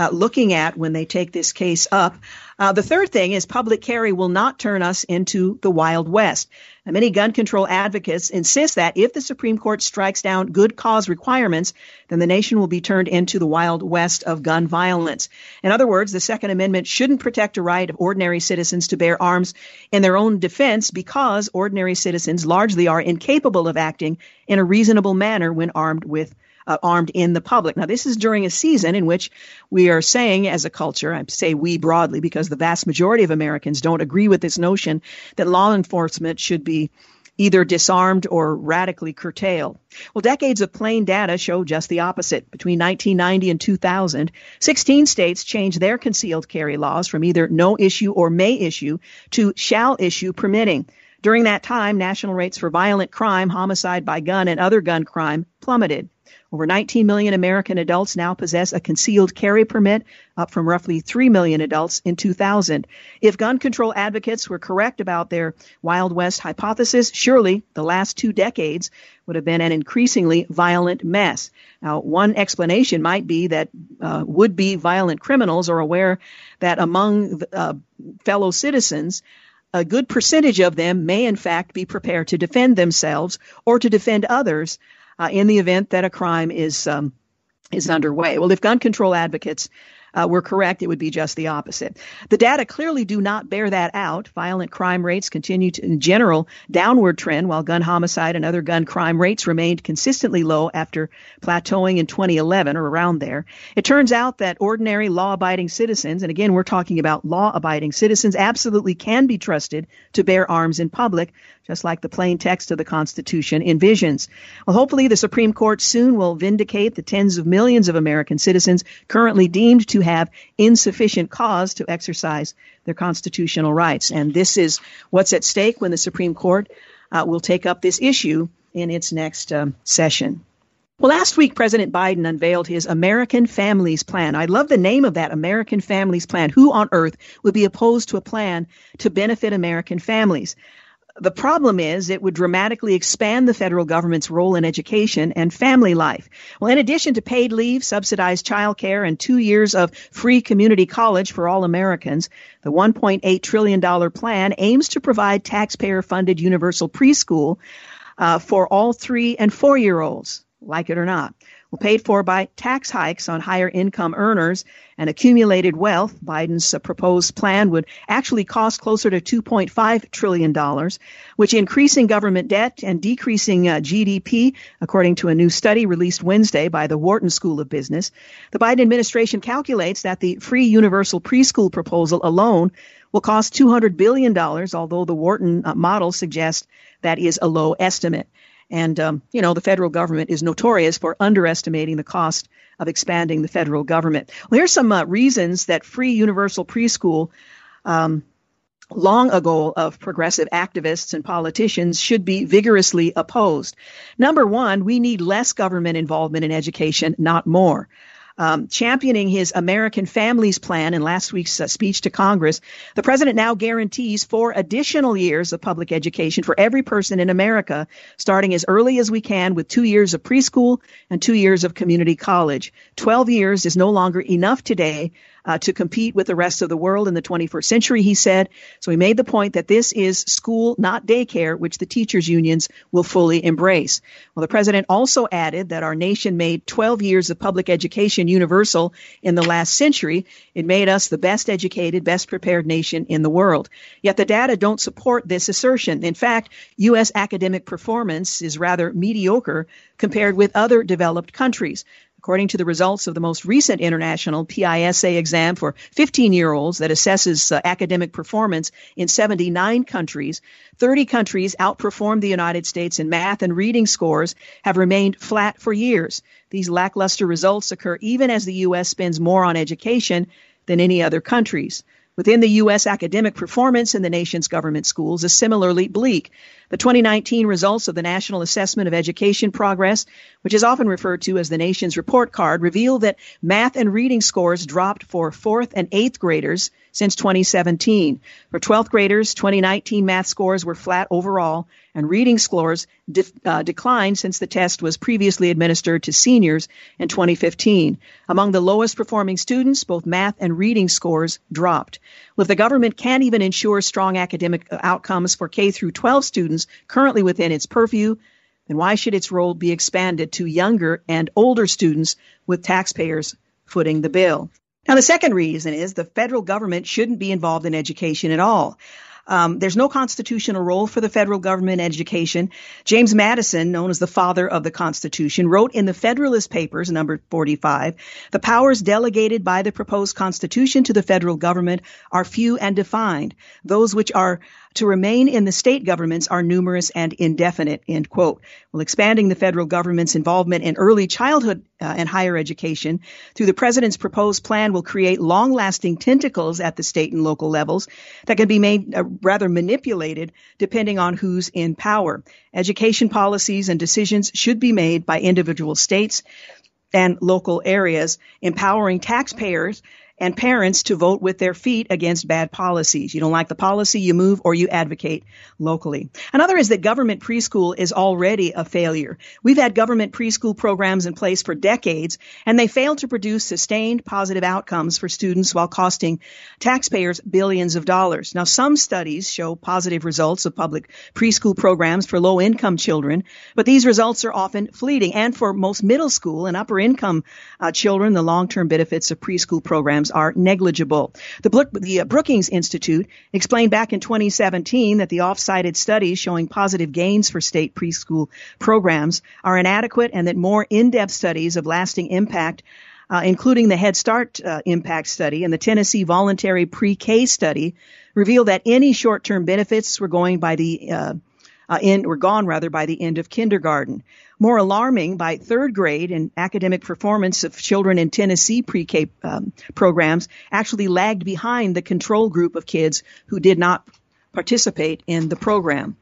uh, looking at when they take this case up. Uh, the third thing is public carry will not turn us into the Wild West. Now, many gun control advocates insist that if the Supreme Court strikes down good cause requirements, then the nation will be turned into the Wild West of gun violence. In other words, the Second Amendment shouldn't protect a right of ordinary citizens to bear arms in their own defense because ordinary citizens largely are incapable of acting in a reasonable manner when armed with uh, armed in the public. Now, this is during a season in which we are saying, as a culture, I say we broadly because the vast majority of Americans don't agree with this notion that law enforcement should be either disarmed or radically curtailed. Well, decades of plain data show just the opposite. Between 1990 and 2000, 16 states changed their concealed carry laws from either no issue or may issue to shall issue permitting. During that time, national rates for violent crime, homicide by gun, and other gun crime plummeted. Over 19 million American adults now possess a concealed carry permit, up from roughly 3 million adults in 2000. If gun control advocates were correct about their Wild West hypothesis, surely the last two decades would have been an increasingly violent mess. Now, one explanation might be that uh, would be violent criminals are aware that among uh, fellow citizens, a good percentage of them may in fact be prepared to defend themselves or to defend others uh, in the event that a crime is um, is underway. Well, if gun control advocates uh, were correct, it would be just the opposite. The data clearly do not bear that out. Violent crime rates continue to, in general, downward trend, while gun homicide and other gun crime rates remained consistently low after plateauing in 2011 or around there. It turns out that ordinary law abiding citizens, and again, we're talking about law abiding citizens, absolutely can be trusted to bear arms in public, just like the plain text of the Constitution envisions. Well, hopefully, the Supreme Court soon will vindicate the tens of millions of American citizens currently deemed to have insufficient cause to exercise their constitutional rights. And this is what's at stake when the Supreme Court uh, will take up this issue in its next um, session. Well, last week, President Biden unveiled his American Families Plan. I love the name of that American Families Plan. Who on earth would be opposed to a plan to benefit American families? The problem is it would dramatically expand the federal government's role in education and family life. Well, in addition to paid leave, subsidized child care, and two years of free community college for all Americans, the $1.8 trillion plan aims to provide taxpayer funded universal preschool uh, for all three and four year olds, like it or not well, paid for by tax hikes on higher income earners and accumulated wealth. Biden's uh, proposed plan would actually cost closer to $2.5 trillion, which increasing government debt and decreasing uh, GDP, according to a new study released Wednesday by the Wharton School of Business. The Biden administration calculates that the free universal preschool proposal alone will cost $200 billion, although the Wharton uh, model suggests that is a low estimate. And, um, you know, the federal government is notorious for underestimating the cost of expanding the federal government. Well, here's some uh, reasons that free universal preschool, um, long ago of progressive activists and politicians, should be vigorously opposed. Number one, we need less government involvement in education, not more um, championing his American Families Plan in last week's uh, speech to Congress, the president now guarantees four additional years of public education for every person in America, starting as early as we can with two years of preschool and two years of community college. Twelve years is no longer enough today uh, to compete with the rest of the world in the 21st century, he said. So he made the point that this is school, not daycare, which the teachers' unions will fully embrace. Well, the president also added that our nation made 12 years of public education universal in the last century. It made us the best educated, best prepared nation in the world. Yet the data don't support this assertion. In fact, U.S. academic performance is rather mediocre compared with other developed countries. According to the results of the most recent international PISA exam for 15 year olds that assesses uh, academic performance in 79 countries, 30 countries outperformed the United States in math and reading scores have remained flat for years. These lackluster results occur even as the U.S. spends more on education than any other countries. Within the U.S., academic performance in the nation's government schools is similarly bleak. The 2019 results of the National Assessment of Education Progress, which is often referred to as the nation's report card, reveal that math and reading scores dropped for fourth and eighth graders since 2017. For 12th graders, 2019 math scores were flat overall, and reading scores de- uh, declined since the test was previously administered to seniors in 2015. Among the lowest performing students, both math and reading scores dropped. Well, if the government can't even ensure strong academic uh, outcomes for K through 12 students currently within its purview, then why should its role be expanded to younger and older students with taxpayers footing the bill? Now, the second reason is the federal government shouldn't be involved in education at all. Um, there's no constitutional role for the federal government in education. James Madison, known as the father of the Constitution, wrote in the Federalist Papers, number 45, the powers delegated by the proposed Constitution to the federal government are few and defined. Those which are to remain in the state governments are numerous and indefinite, end quote. Well, expanding the federal government's involvement in early childhood uh, and higher education through the president's proposed plan will create long-lasting tentacles at the state and local levels that can be made uh, rather manipulated depending on who's in power. Education policies and decisions should be made by individual states and local areas, empowering taxpayers and parents to vote with their feet against bad policies. You don't like the policy, you move or you advocate locally. Another is that government preschool is already a failure. We've had government preschool programs in place for decades, and they fail to produce sustained positive outcomes for students while costing taxpayers billions of dollars. Now, some studies show positive results of public preschool programs for low income children, but these results are often fleeting. And for most middle school and upper income uh, children, the long term benefits of preschool programs are negligible. The, the uh, Brookings Institute explained back in 2017 that the off-cited studies showing positive gains for state preschool programs are inadequate and that more in-depth studies of lasting impact uh, including the Head Start uh, impact study and the Tennessee voluntary pre-K study, reveal that any short-term benefits were going by the uh, uh, in, were gone rather by the end of kindergarten. More alarming, by third grade, and academic performance of children in Tennessee pre-K um, programs actually lagged behind the control group of kids who did not participate in the program.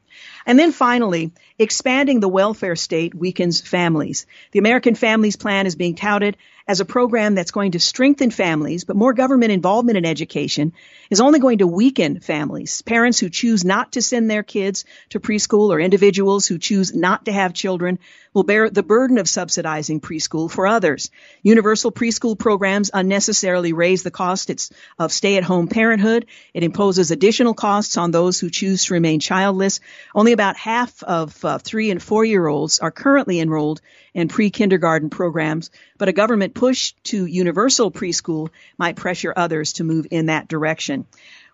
And then finally, expanding the welfare state weakens families. The American Families Plan is being touted as a program that's going to strengthen families, but more government involvement in education is only going to weaken families. Parents who choose not to send their kids to preschool or individuals who choose not to have children will bear the burden of subsidizing preschool for others. Universal preschool programs unnecessarily raise the cost of stay-at-home parenthood. It imposes additional costs on those who choose to remain childless. Only about half of uh, three and four year olds are currently enrolled in pre-kindergarten programs, but a government push to universal preschool might pressure others to move in that direction.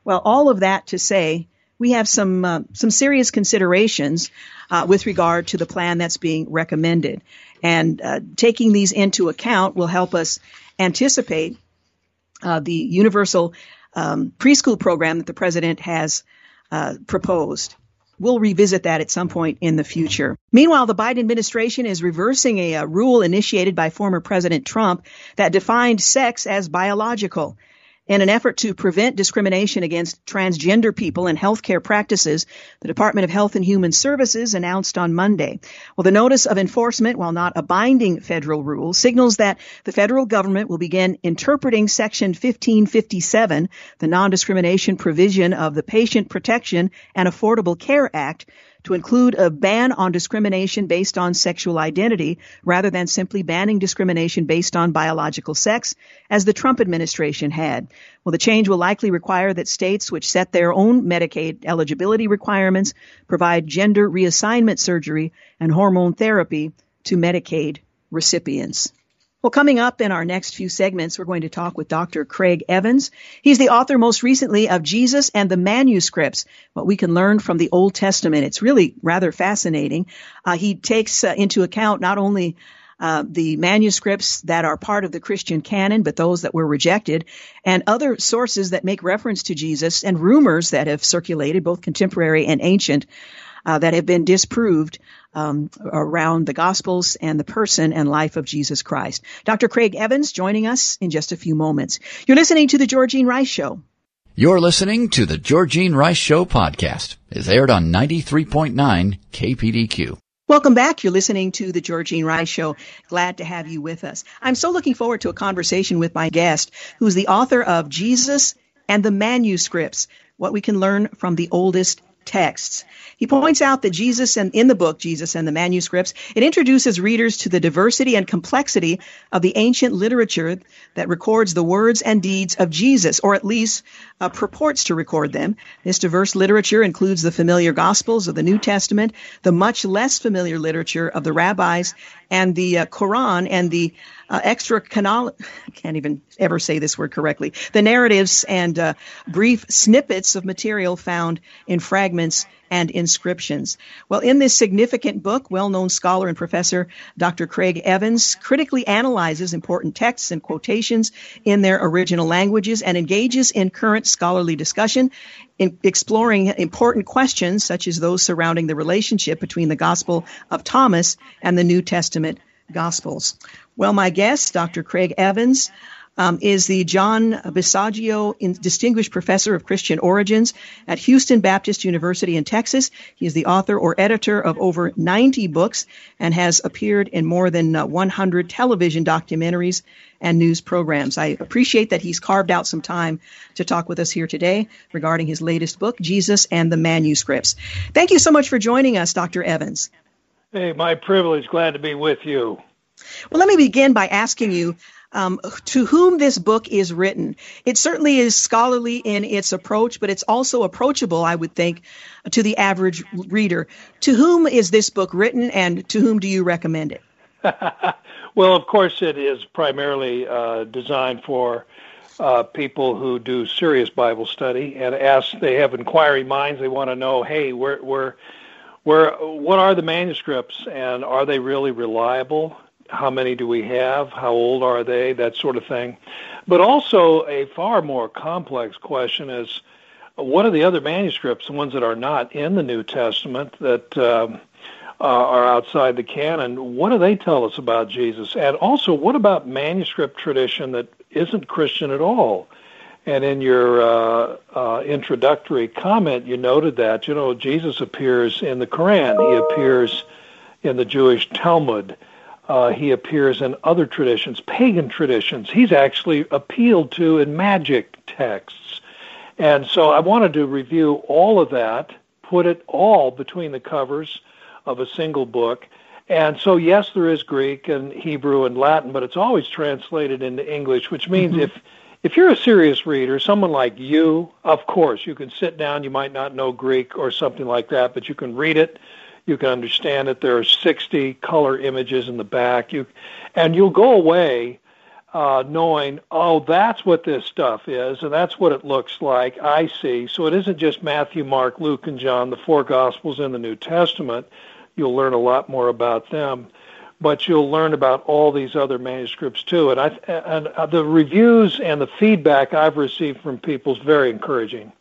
Well, all of that to say, we have some uh, some serious considerations uh, with regard to the plan that's being recommended, and uh, taking these into account will help us anticipate uh, the universal um, preschool program that the president has uh, proposed. We'll revisit that at some point in the future. Meanwhile, the Biden administration is reversing a, a, rule initiated by former President Trump that defined sex as biological. In an effort to prevent discrimination against transgender people in healthcare practices, the Department of Health and Human Services announced on Monday. Well, the notice of enforcement, while not a binding federal rule, signals that the federal government will begin interpreting Section 1557, the non-discrimination provision of the Patient Protection and Affordable Care Act, to include a ban on discrimination based on sexual identity rather than simply banning discrimination based on biological sex, as the Trump administration had. Well, the change will likely require that states which set their own Medicaid eligibility requirements provide gender reassignment surgery and hormone therapy to Medicaid recipients. Well, coming up in our next few segments, we're going to talk with Dr. Craig Evans. He's the author most recently of Jesus and the Manuscripts, what we can learn from the Old Testament. It's really rather fascinating. Uh, he takes uh, into account not only uh, the manuscripts that are part of the Christian canon, but those that were rejected, and other sources that make reference to Jesus, and rumors that have circulated, both contemporary and ancient, uh, that have been disproved um, around the Gospels and the person and life of Jesus Christ. Dr. Craig Evans joining us in just a few moments. You're listening to the Georgene Rice Show. You're listening to the Georgene Rice Show podcast. It's aired on 93.9 KPDQ. Welcome back. You're listening to the Georgene Rice Show. Glad to have you with us. I'm so looking forward to a conversation with my guest, who's the author of Jesus and the Manuscripts, what we can learn from the oldest texts. He points out that Jesus and in the book Jesus and the manuscripts, it introduces readers to the diversity and complexity of the ancient literature that records the words and deeds of Jesus, or at least uh, purports to record them. This diverse literature includes the familiar Gospels of the New Testament, the much less familiar literature of the rabbis, and the uh, Quran and the uh, extra canal, I can't even ever say this word correctly, the narratives and uh, brief snippets of material found in fragments and inscriptions. Well, in this significant book, well-known scholar and professor Dr. Craig Evans critically analyzes important texts and quotations in their original languages and engages in current scholarly discussion in exploring important questions such as those surrounding the relationship between the Gospel of Thomas and the New Testament Gospels. Well, my guest, Dr. Craig Evans, um, is the John Bisagno Distinguished Professor of Christian Origins at Houston Baptist University in Texas. He is the author or editor of over 90 books and has appeared in more than uh, 100 television documentaries and news programs. I appreciate that he's carved out some time to talk with us here today regarding his latest book, Jesus and the Manuscripts. Thank you so much for joining us, Dr. Evans. Hey, my privilege. Glad to be with you. Well, let me begin by asking you um, to whom this book is written. It certainly is scholarly in its approach, but it's also approachable, I would think, to the average reader. To whom is this book written, and to whom do you recommend it? well, of course, it is primarily uh, designed for uh, people who do serious Bible study and ask. They have inquiring minds. They want to know, hey, where, where, where, what are the manuscripts, and are they really reliable? How many do we have, how old are they, that sort of thing. But also, a far more complex question is what are the other manuscripts, the ones that are not in the New Testament, that um, uh, are outside the canon? What do they tell us about Jesus? And also, what about manuscript tradition that isn't Christian at all? And in your uh, uh, introductory comment, you noted that, you know, Jesus appears in the Quran, he appears in the Jewish Talmud. Uh, he appears in other traditions, pagan traditions. He's actually appealed to in magic texts. And so I wanted to review all of that, put it all between the covers of a single book. And so, yes, there is Greek and Hebrew and Latin, but it's always translated into English, which means mm-hmm. if if you're a serious reader, someone like you, of course, you can sit down. You might not know Greek or something like that, but you can read it you can understand it. There are 60 color images in the back. You, and you'll go away uh, knowing, oh, that's what this stuff is, and that's what it looks like. I see. So it isn't just Matthew, Mark, Luke, and John, the four Gospels in the New Testament. You'll learn a lot more about them, but you'll learn about all these other manuscripts too. And I and uh, the reviews and the feedback I've received from people is very encouraging.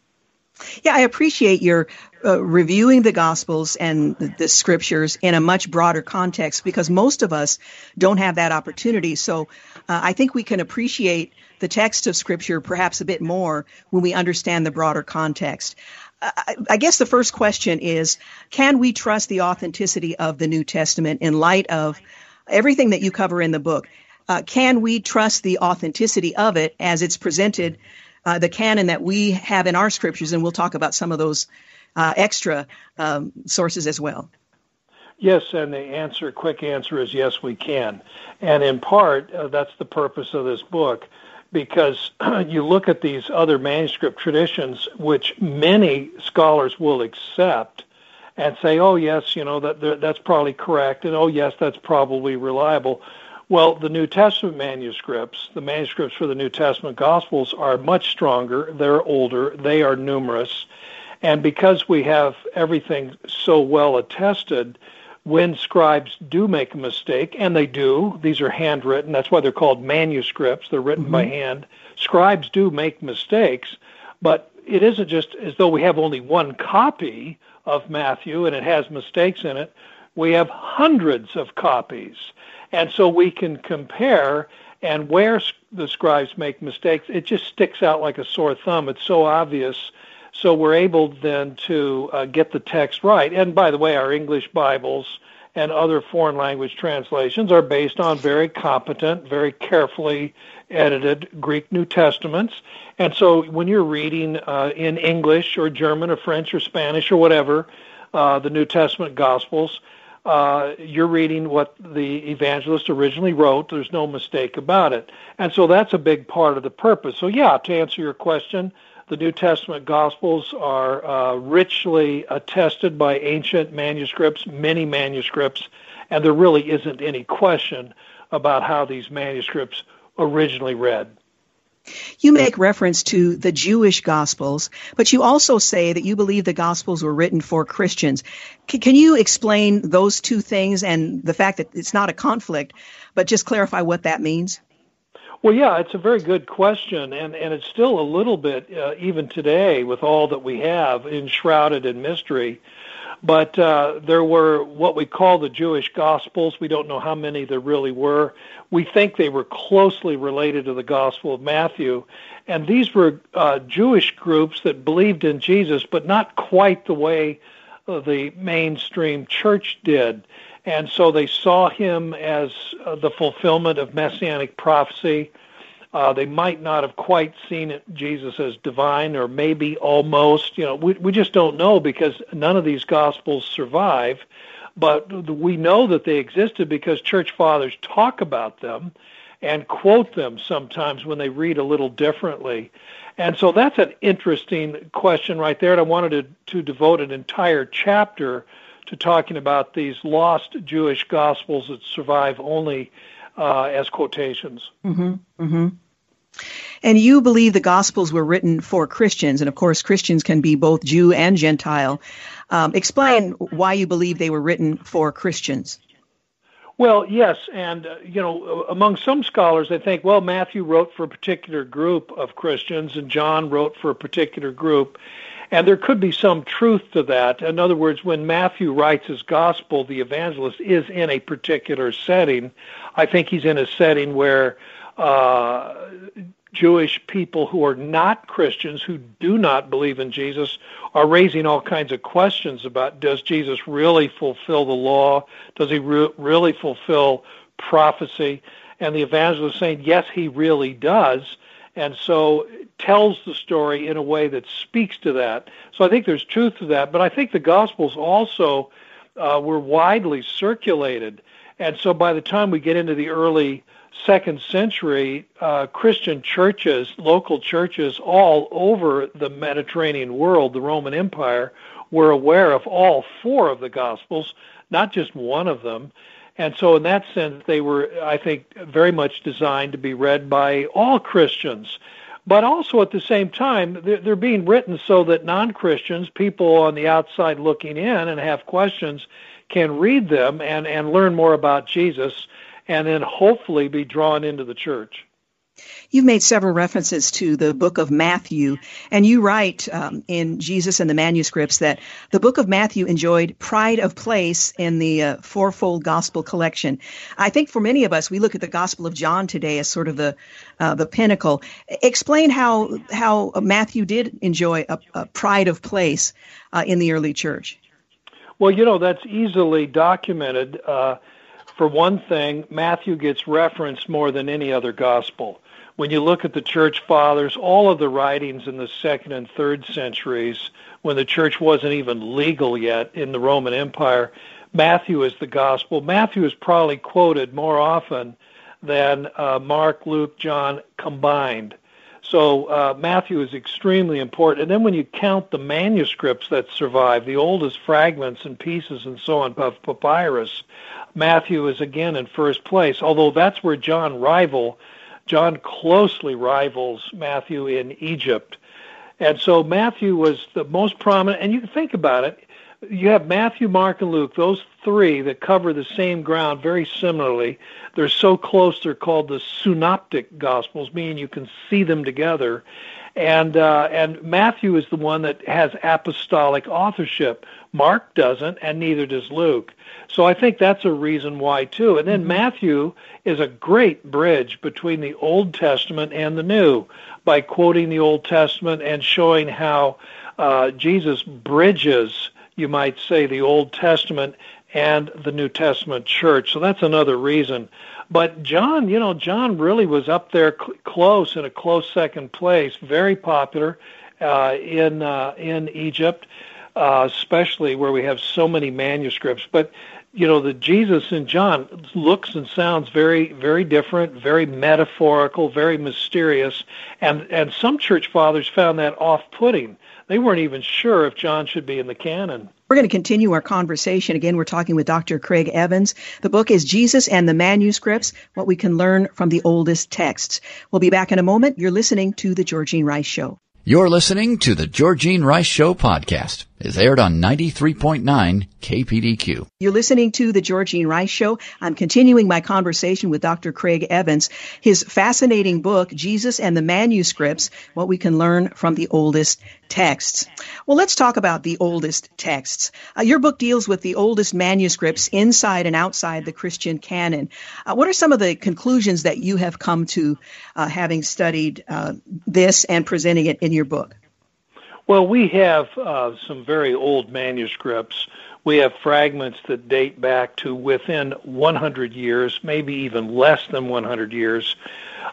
Yeah, I appreciate your uh, reviewing the Gospels and the, scriptures in a much broader context because most of us don't have that opportunity. So uh, I think we can appreciate the text of Scripture perhaps a bit more when we understand the broader context. I, I guess the first question is can we trust the authenticity of the New Testament in light of everything that you cover in the book? Uh, can we trust the authenticity of it as it's presented uh, the canon that we have in our scriptures, and we'll talk about some of those uh, extra um, sources as well. Yes, and the answer, quick answer is yes, we can. And in part, uh, that's the purpose of this book, because you look at these other manuscript traditions, which many scholars will accept and say, oh, yes, you know, that, that's probably correct, and oh, yes, that's probably reliable. Well, the New Testament manuscripts, the manuscripts for the New Testament Gospels, are much stronger. They're older. They are numerous. And because we have everything so well attested, when scribes do make a mistake, and they do, these are handwritten, that's why they're called manuscripts, they're written mm-hmm. by hand. Scribes do make mistakes, but it isn't just as though we have only one copy of Matthew and it has mistakes in it. We have hundreds of copies. And so we can compare, and where the scribes make mistakes, it just sticks out like a sore thumb. It's so obvious. So we're able then to uh, get the text right. And by the way, our English Bibles and other foreign language translations are based on very competent, very carefully edited Greek New Testaments. And so when you're reading uh, in English or German or French or Spanish or whatever, uh, the New Testament Gospels, uh, you're reading what the evangelist originally wrote. There's no mistake about it. And so that's a big part of the purpose. So, yeah, to answer your question, the New Testament Gospels are uh, richly attested by ancient manuscripts, many manuscripts, and there really isn't any question about how these manuscripts originally read. You make reference to the Jewish Gospels, but you also say that you believe the Gospels were written for Christians. C- can you explain those two things and the fact that it's not a conflict, but just clarify what that means? Well, yeah, it's a very good question, and, and it's still a little bit, uh, even today, with all that we have, enshrouded in mystery. But uh, there were what we call the Jewish Gospels. We don't know how many there really were. We think they were closely related to the Gospel of Matthew. And these were uh, Jewish groups that believed in Jesus, but not quite the way uh, the mainstream church did. And so they saw him as uh, the fulfillment of messianic prophecy. Uh, they might not have quite seen it, Jesus as divine, or maybe almost. You know, we we just don't know because none of these gospels survive. But we know that they existed because church fathers talk about them and quote them sometimes when they read a little differently. And so that's an interesting question right there. And I wanted to, to devote an entire chapter to talking about these lost Jewish gospels that survive only uh, as quotations. Mm-hmm, mm-hmm. And you believe the Gospels were written for Christians, and of course, Christians can be both Jew and Gentile. Um, explain why you believe they were written for Christians. Well, yes, and uh, you know, among some scholars, they think, well, Matthew wrote for a particular group of Christians, and John wrote for a particular group, and there could be some truth to that. In other words, when Matthew writes his gospel, the evangelist is in a particular setting. I think he's in a setting where uh, Jewish people who are not Christians, who do not believe in Jesus, are raising all kinds of questions about does Jesus really fulfill the law? Does he re- really fulfill prophecy? And the evangelist is saying, yes, he really does. And so tells the story in a way that speaks to that. So I think there's truth to that. But I think the Gospels also uh, were widely circulated. And so by the time we get into the early second century, uh, Christian churches, local churches all over the Mediterranean world, the Roman Empire, were aware of all four of the Gospels, not just one of them. And so, in that sense, they were, I think, very much designed to be read by all Christians. But also at the same time, they're, they're being written so that non Christians, people on the outside looking in and have questions, can read them and, and learn more about Jesus and then hopefully be drawn into the church. You've made several references to the book of Matthew, and you write um, in Jesus and the manuscripts that the book of Matthew enjoyed pride of place in the uh, fourfold gospel collection. I think for many of us, we look at the Gospel of John today as sort of the uh, the pinnacle. Explain how how Matthew did enjoy a, a pride of place uh, in the early church. Well, you know that's easily documented. Uh, for one thing, Matthew gets referenced more than any other gospel. When you look at the church fathers, all of the writings in the second and third centuries, when the church wasn't even legal yet in the Roman Empire, Matthew is the gospel. Matthew is probably quoted more often than uh, Mark, Luke, John combined. So uh, Matthew is extremely important. And then when you count the manuscripts that survive, the oldest fragments and pieces and so on of papyrus, Matthew is again in first place, although that's where John rival. John closely rivals Matthew in Egypt. And so Matthew was the most prominent, and you can think about it. You have Matthew, Mark, and Luke, those three that cover the same ground very similarly. They're so close, they're called the synoptic gospels, meaning you can see them together. And, uh, and Matthew is the one that has apostolic authorship. Mark doesn't, and neither does Luke. So I think that's a reason why too. And then mm-hmm. Matthew is a great bridge between the Old Testament and the New by quoting the Old Testament and showing how uh, Jesus bridges, you might say, the Old Testament and the New Testament church. So that's another reason. But John, you know, John really was up there cl- close in a close second place, very popular uh, in uh, in Egypt uh, especially where we have so many manuscripts. But you know, the Jesus in John looks and sounds very, very different, very metaphorical, very mysterious, and and some church fathers found that off-putting. They weren't even sure if John should be in the canon. We're going to continue our conversation. Again, we're talking with Dr. Craig Evans. The book is Jesus and the Manuscripts What We Can Learn from the Oldest Texts. We'll be back in a moment. You're listening to The Georgene Rice Show. You're listening to The Georgene Rice Show podcast. Is aired on 93.9 KPDQ. You're listening to the Georgene Rice Show. I'm continuing my conversation with Dr. Craig Evans. His fascinating book, Jesus and the Manuscripts, What We Can Learn from the Oldest Texts. Well, let's talk about the oldest texts. Uh, your book deals with the oldest manuscripts inside and outside the Christian canon. Uh, what are some of the conclusions that you have come to uh, having studied uh, this and presenting it in your book? Well, we have uh, some very old manuscripts. We have fragments that date back to within 100 years, maybe even less than 100 years,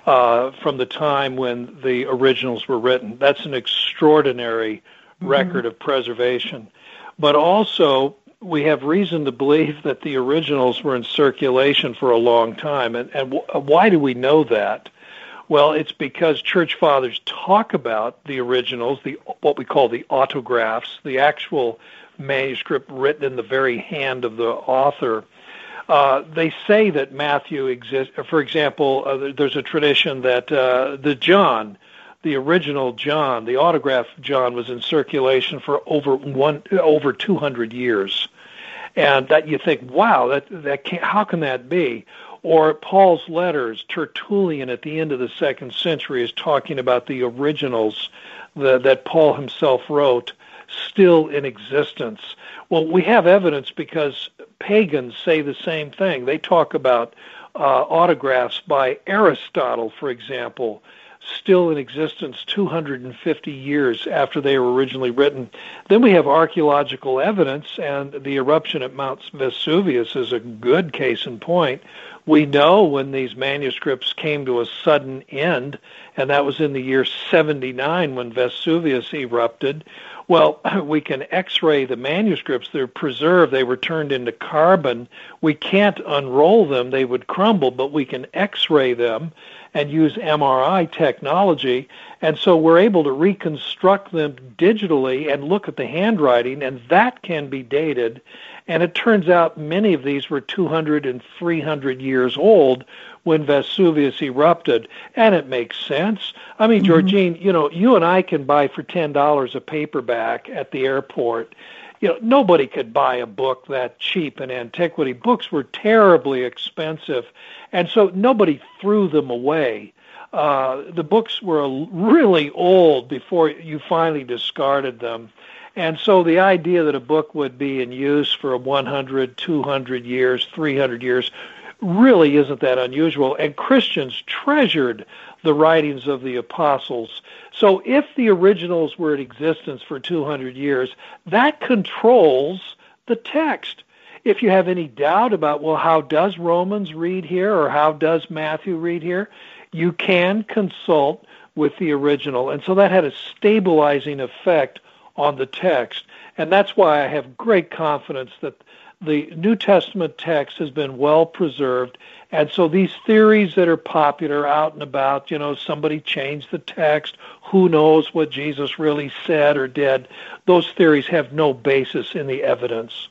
uh, from the time when the originals were written. That's an extraordinary mm-hmm. record of preservation. But also, we have reason to believe that the originals were in circulation for a long time. And, and w- why do we know that? Well, it's because church fathers talk about the originals, the what we call the autographs, the actual manuscript written in the very hand of the author. Uh, they say that Matthew exists. For example, uh, there's a tradition that uh, the John, the original John, the autograph John, was in circulation for over one over 200 years, and that you think, wow, that that can't, how can that be? Or Paul's letters, Tertullian at the end of the second century is talking about the originals the, that Paul himself wrote still in existence. Well, we have evidence because pagans say the same thing. They talk about uh, autographs by Aristotle, for example, still in existence 250 years after they were originally written. Then we have archaeological evidence, and the eruption at Mount Vesuvius is a good case in point we know when these manuscripts came to a sudden end, and that was in the year 79 when Vesuvius erupted. Well, we can x ray the manuscripts. They're preserved, they were turned into carbon. We can't unroll them, they would crumble, but we can x ray them and use MRI technology. And so we're able to reconstruct them digitally and look at the handwriting, and that can be dated and it turns out many of these were 200 and 300 years old when Vesuvius erupted. And it makes sense. I mean, mm-hmm. Georgene, you know, you and I can buy for $10 a paperback at the airport. You know, nobody could buy a book that cheap in antiquity. Books were terribly expensive, and so nobody threw them away. Uh, the books were really old before you finally discarded them. And so the idea that a book would be in use for 100, 200 years, 300 years really isn't that unusual. And Christians treasured the writings of the apostles. So if the originals were in existence for 200 years, that controls the text. If you have any doubt about, well, how does Romans read here or how does Matthew read here, you can consult with the original. And so that had a stabilizing effect on the text. And that's why I have great confidence that the New Testament text has been well preserved. And so these theories that are popular out and about, you know, somebody changed the text, who knows what Jesus really said or did, those theories have no basis in the evidence.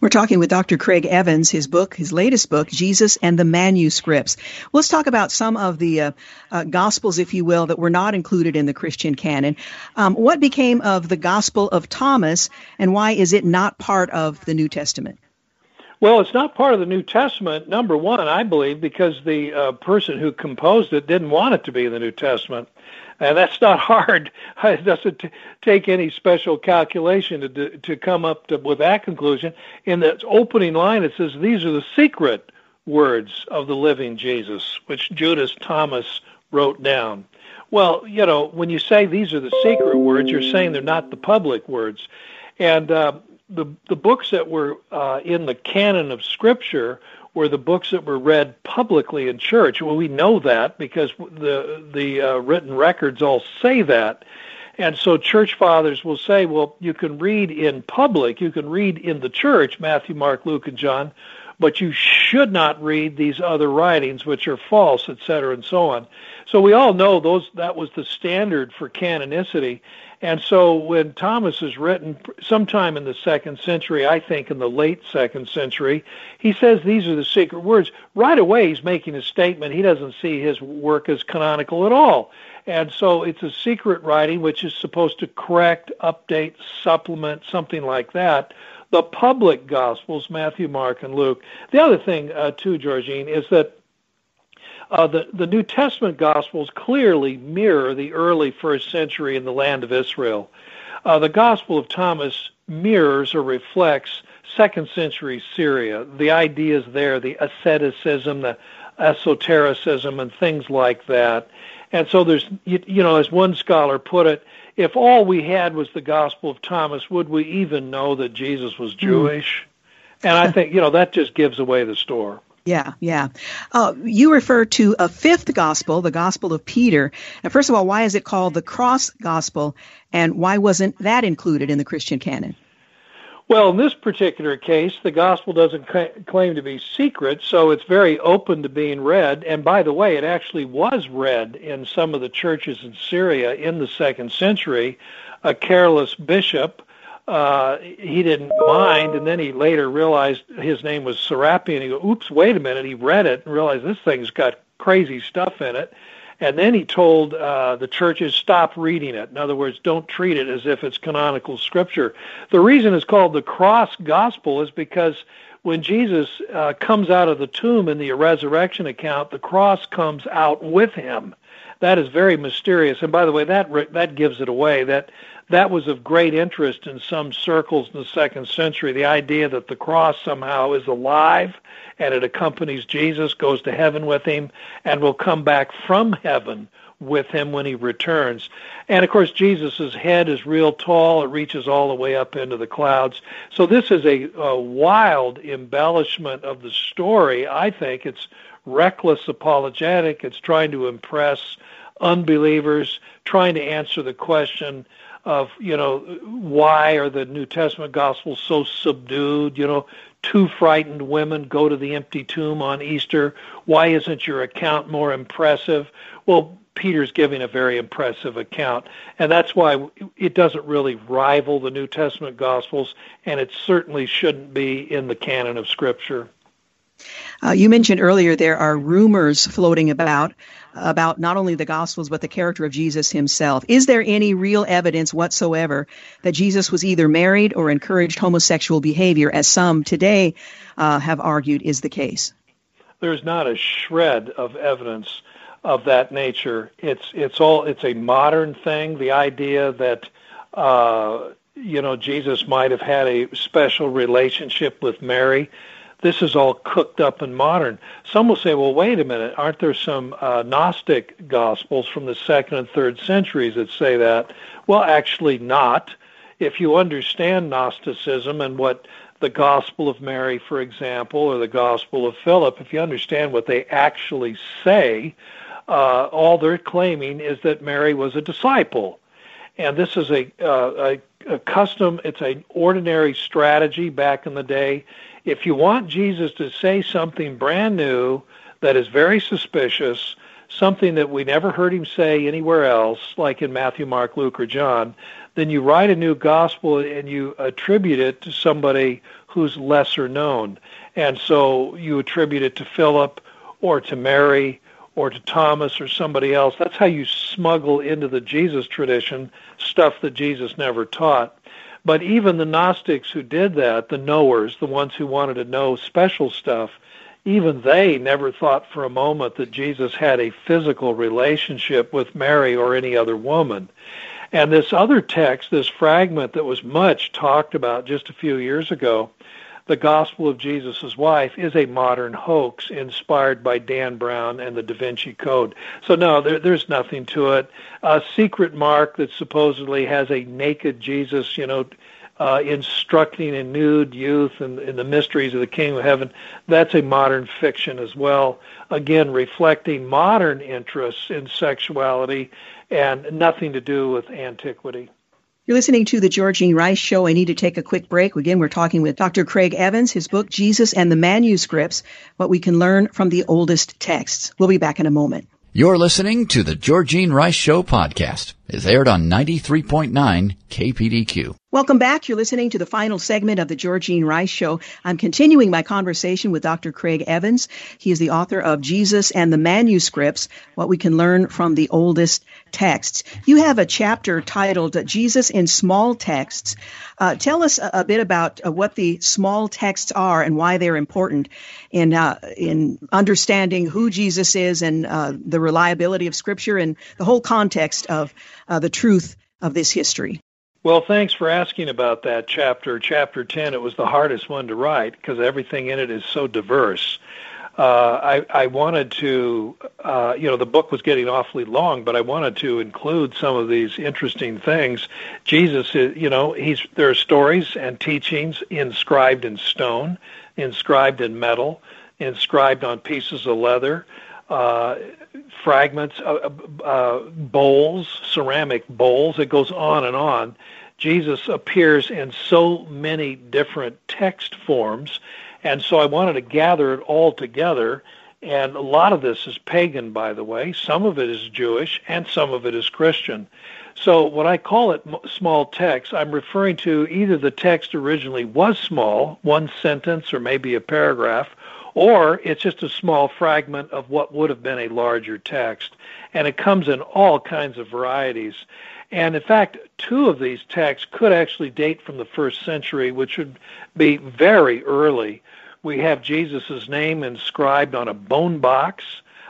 We're talking with Dr. Craig Evans, his book, his latest book, Jesus and the Manuscripts. Let's talk about some of the uh, uh, Gospels, if you will, that were not included in the Christian canon. Um, what became of the Gospel of Thomas, and why is it not part of the New Testament? Well, it's not part of the New Testament, number one, I believe, because the uh, person who composed it didn't want it to be in the New Testament. And that's not hard. It doesn't t- take any special calculation to, to come up to, with that conclusion. In the opening line, it says, These are the secret words of the living Jesus, which Judas Thomas wrote down. Well, you know, when you say these are the secret words, you're saying they're not the public words. And uh, the the books that were uh, in the canon of Scripture were the books that were read publicly in church. Well, we know that because the the uh, written records all say that. And so church fathers will say, well, you can read in public, you can read in the church, Matthew, Mark, Luke, and John, but you should not read these other writings which are false, etc., and so on. So we all know those that was the standard for canonicity. And so when Thomas is written sometime in the second century, I think in the late second century, he says these are the secret words. Right away, he's making a statement. He doesn't see his work as canonical at all. And so it's a secret writing which is supposed to correct, update, supplement, something like that. The public Gospels, Matthew, Mark, and Luke. The other thing, uh, too, Georgene, is that uh, the, the New Testament Gospels clearly mirror the early first century in the land of Israel. Uh, the Gospel of Thomas mirrors or reflects second century Syria. The ideas there, the asceticism, the esotericism, and things like that. And so there's, you, you know, as one scholar put it, if all we had was the Gospel of Thomas, would we even know that Jesus was hmm. Jewish? Mm. And I think, you know, that just gives away the store. Yeah, yeah. Uh, you refer to a fifth gospel, the Gospel of Peter. Now, first of all, why is it called the Cross Gospel, and why wasn't that included in the Christian canon? Well, in this particular case, the gospel doesn't claim to be secret, so it's very open to being read. And by the way, it actually was read in some of the churches in Syria in the second century. A careless bishop uh, he didn't mind, and then he later realized his name was Serapion. He go, "Oops, wait a minute!" He read it and realized this thing's got crazy stuff in it. And then he told uh, the churches, stop reading it. In other words, don't treat it as if it's canonical scripture. The reason it's called the cross gospel is because when Jesus uh, comes out of the tomb in the resurrection account, the cross comes out with him. That is very mysterious. And by the way, that that gives it away. That that was of great interest in some circles in the second century. The idea that the cross somehow is alive and it accompanies Jesus, goes to heaven with him, and will come back from heaven with him when he returns. And of course, Jesus' head is real tall. It reaches all the way up into the clouds. So this is a, a wild embellishment of the story. I think it's reckless apologetic. It's trying to impress unbelievers, trying to answer the question, of you know why are the New Testament Gospels so subdued? You know, two frightened women go to the empty tomb on Easter. Why isn't your account more impressive? Well, Peter's giving a very impressive account, and that's why it doesn't really rival the New Testament Gospels, and it certainly shouldn't be in the canon of Scripture. Uh, you mentioned earlier there are rumors floating about about not only the Gospels but the character of Jesus himself. Is there any real evidence whatsoever that Jesus was either married or encouraged homosexual behavior, as some today uh, have argued is the case? There's not a shred of evidence of that nature. It's it's all it's a modern thing. The idea that uh, you know Jesus might have had a special relationship with Mary this is all cooked up and modern. Some will say, well, wait a minute, aren't there some uh, Gnostic Gospels from the second and third centuries that say that? Well, actually, not. If you understand Gnosticism and what the Gospel of Mary, for example, or the Gospel of Philip, if you understand what they actually say, uh, all they're claiming is that Mary was a disciple. And this is a, uh, a, a custom, it's an ordinary strategy back in the day if you want Jesus to say something brand new that is very suspicious, something that we never heard him say anywhere else, like in Matthew, Mark, Luke, or John, then you write a new gospel and you attribute it to somebody who's lesser known. And so you attribute it to Philip or to Mary or to Thomas or somebody else. That's how you smuggle into the Jesus tradition stuff that Jesus never taught. But even the Gnostics who did that, the knowers, the ones who wanted to know special stuff, even they never thought for a moment that Jesus had a physical relationship with Mary or any other woman. And this other text, this fragment that was much talked about just a few years ago, the Gospel of Jesus' Wife is a modern hoax inspired by Dan Brown and the Da Vinci Code. So no, there, there's nothing to it. A secret mark that supposedly has a naked Jesus, you know, uh, instructing a nude youth in, in the mysteries of the Kingdom of Heaven, that's a modern fiction as well. Again, reflecting modern interests in sexuality and nothing to do with antiquity. You're listening to the Georgene Rice Show. I need to take a quick break. Again, we're talking with Dr. Craig Evans, his book, Jesus and the Manuscripts What We Can Learn from the Oldest Texts. We'll be back in a moment. You're listening to the Georgene Rice Show podcast. It's aired on 93.9 KPDQ. Welcome back. You're listening to the final segment of the Georgene Rice Show. I'm continuing my conversation with Dr. Craig Evans. He is the author of Jesus and the Manuscripts, What We Can Learn from the Oldest Texts. You have a chapter titled Jesus in Small Texts. Uh, tell us a, a bit about uh, what the small texts are and why they're important in, uh, in understanding who Jesus is and uh, the reliability of Scripture and the whole context of uh, the truth of this history. Well, thanks for asking about that chapter. Chapter 10, it was the hardest one to write because everything in it is so diverse. Uh, I, I wanted to, uh, you know, the book was getting awfully long, but I wanted to include some of these interesting things. Jesus, is, you know, he's there are stories and teachings inscribed in stone, inscribed in metal, inscribed on pieces of leather. Uh, fragments, uh, uh, bowls, ceramic bowls. It goes on and on. Jesus appears in so many different text forms, and so I wanted to gather it all together. And a lot of this is pagan, by the way. Some of it is Jewish, and some of it is Christian. So when I call it small text, I'm referring to either the text originally was small, one sentence or maybe a paragraph, or it's just a small fragment of what would have been a larger text. And it comes in all kinds of varieties. And in fact, two of these texts could actually date from the first century, which would be very early. We have Jesus' name inscribed on a bone box,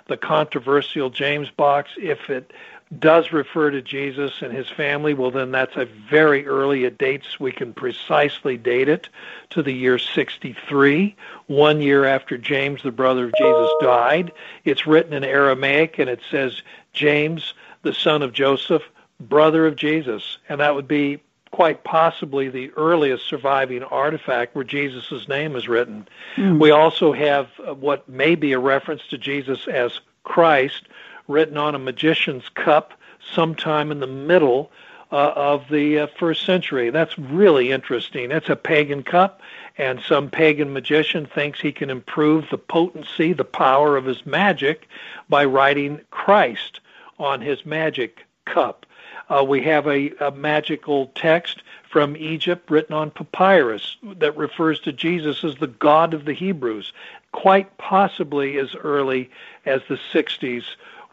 the controversial James box. If it does refer to Jesus and his family, well, then that's a very early. It dates, we can precisely date it to the year 63, one year after James, the brother of Jesus, died. It's written in Aramaic and it says, James, the son of Joseph, brother of Jesus. And that would be quite possibly the earliest surviving artifact where Jesus' name is written. Mm. We also have what may be a reference to Jesus as Christ written on a magician's cup sometime in the middle uh, of the uh, first century. That's really interesting. It's a pagan cup, and some pagan magician thinks he can improve the potency, the power of his magic by writing Christ on his magic cup. Uh, we have a, a magical text from Egypt written on papyrus that refers to Jesus as the God of the Hebrews, quite possibly as early as the 60s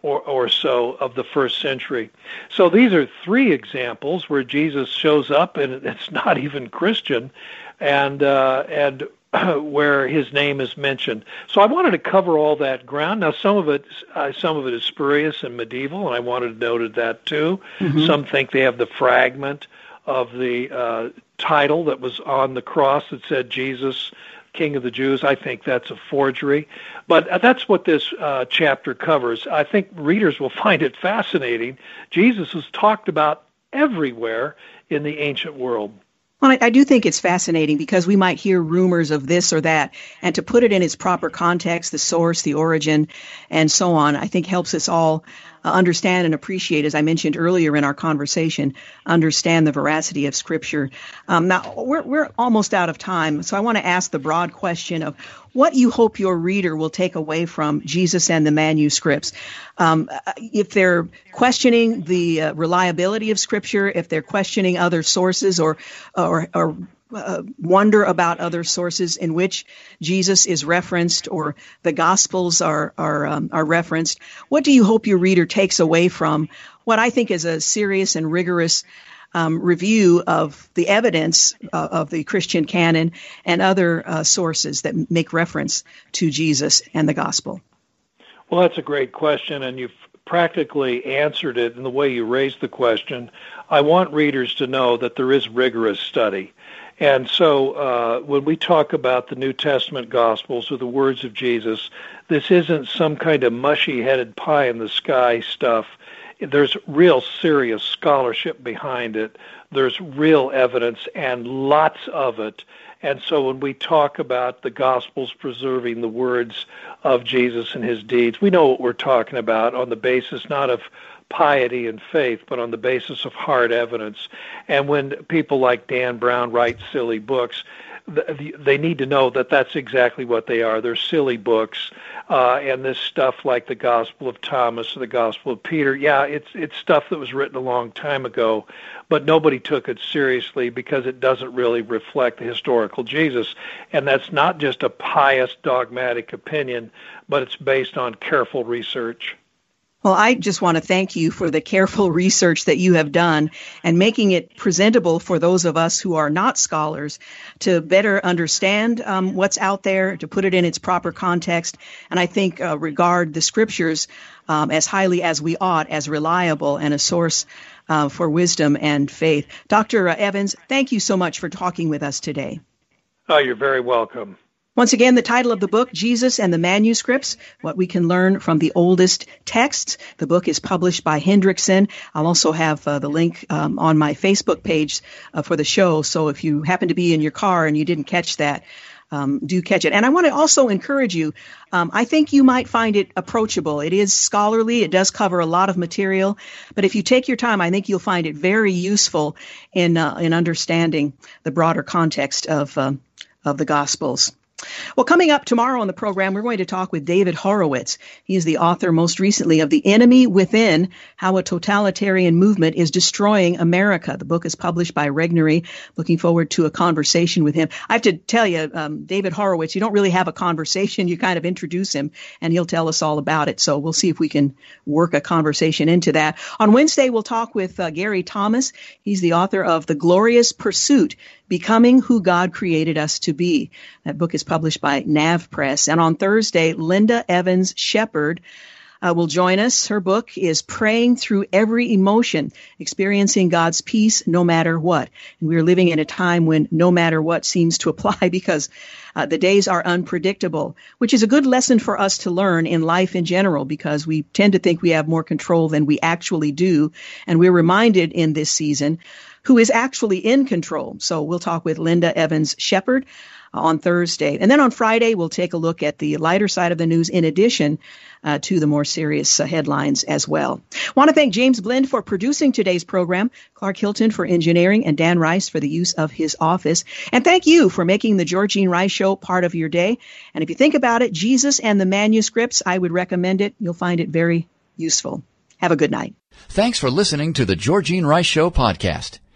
or, or so of the first century. So these are three examples where Jesus shows up and it's not even Christian, and uh, and where his name is mentioned. So I wanted to cover all that ground. Now some of it uh, some of it is spurious and medieval, and I wanted to note that too. Mm-hmm. Some think they have the fragment of the uh, title that was on the cross that said Jesus King of the Jews. I think that's a forgery. But that's what this uh, chapter covers. I think readers will find it fascinating. Jesus is talked about everywhere in the ancient world. Well, I, do think it's fascinating because we might hear rumors of this or that, and to put it in its proper context, the source, the origin, and so on, I think helps us all uh, understand and appreciate, as I mentioned earlier in our conversation, understand the veracity of Scripture. Um, now, we're, we're almost out of time, so I want to ask the broad question of what you hope your reader will take away from Jesus and the manuscripts. Um, if they're questioning the uh, reliability of Scripture, if they're questioning other sources or, or, or uh, wonder about other sources in which Jesus is referenced or the Gospels are are um, are referenced. What do you hope your reader takes away from what I think is a serious and rigorous um, review of the evidence uh, of the Christian canon and other uh, sources that make reference to Jesus and the Gospel? Well, that's a great question, and you've practically answered it in the way you raised the question. I want readers to know that there is rigorous study. And so uh, when we talk about the New Testament Gospels or the words of Jesus, this isn't some kind of mushy headed pie in the sky stuff. There's real serious scholarship behind it. There's real evidence and lots of it. And so when we talk about the Gospels preserving the words of Jesus and his deeds, we know what we're talking about on the basis not of piety and faith, but on the basis of hard evidence. And when people like Dan Brown write silly books, they need to know that that's exactly what they are. They're silly books, uh, and this stuff like the Gospel of Thomas or the Gospel of Peter. Yeah, it's it's stuff that was written a long time ago, but nobody took it seriously because it doesn't really reflect the historical Jesus, and that's not just a pious dogmatic opinion, but it's based on careful research. Well, I just want to thank you for the careful research that you have done and making it presentable for those of us who are not scholars to better understand um, what's out there, to put it in its proper context, and I think uh, regard the scriptures um, as highly as we ought, as reliable and a source uh, for wisdom and faith. Dr. Evans, thank you so much for talking with us today. Oh, you're very welcome. Once again, the title of the book, Jesus and the Manuscripts, What We Can Learn from the Oldest Texts. The book is published by Hendrickson. I'll also have uh, the link um, on my Facebook page uh, for the show. So if you happen to be in your car and you didn't catch that, um, do catch it. And I want to also encourage you. Um, I think you might find it approachable. It is scholarly. It does cover a lot of material, but if you take your time, I think you'll find it very useful in uh, in understanding the broader context of uh, of the Gospels. Well, coming up tomorrow on the program, we're going to talk with David Horowitz. He is the author most recently of The Enemy Within How a Totalitarian Movement is Destroying America. The book is published by Regnery. Looking forward to a conversation with him. I have to tell you, um, David Horowitz, you don't really have a conversation. You kind of introduce him and he'll tell us all about it. So we'll see if we can work a conversation into that. On Wednesday, we'll talk with uh, Gary Thomas. He's the author of The Glorious Pursuit Becoming Who God Created Us to Be. That book is published by Nav Press. And on Thursday, Linda Evans Shepard uh, will join us. Her book is Praying Through Every Emotion, Experiencing God's Peace No Matter What. And we are living in a time when no matter what seems to apply because uh, the days are unpredictable, which is a good lesson for us to learn in life in general because we tend to think we have more control than we actually do. And we're reminded in this season who is actually in control. So we'll talk with Linda Evans Shepard uh, on Thursday. And then on Friday, we'll take a look at the lighter side of the news in addition uh, to the more serious uh, headlines as well. Want to thank James Blend for producing today's program, Clark Hilton for engineering, and Dan Rice for the use of his office. And thank you for making the Georgene Rice Show part of your day. And if you think about it, Jesus and the manuscripts, I would recommend it. You'll find it very useful. Have a good night. Thanks for listening to the Georgene Rice Show podcast.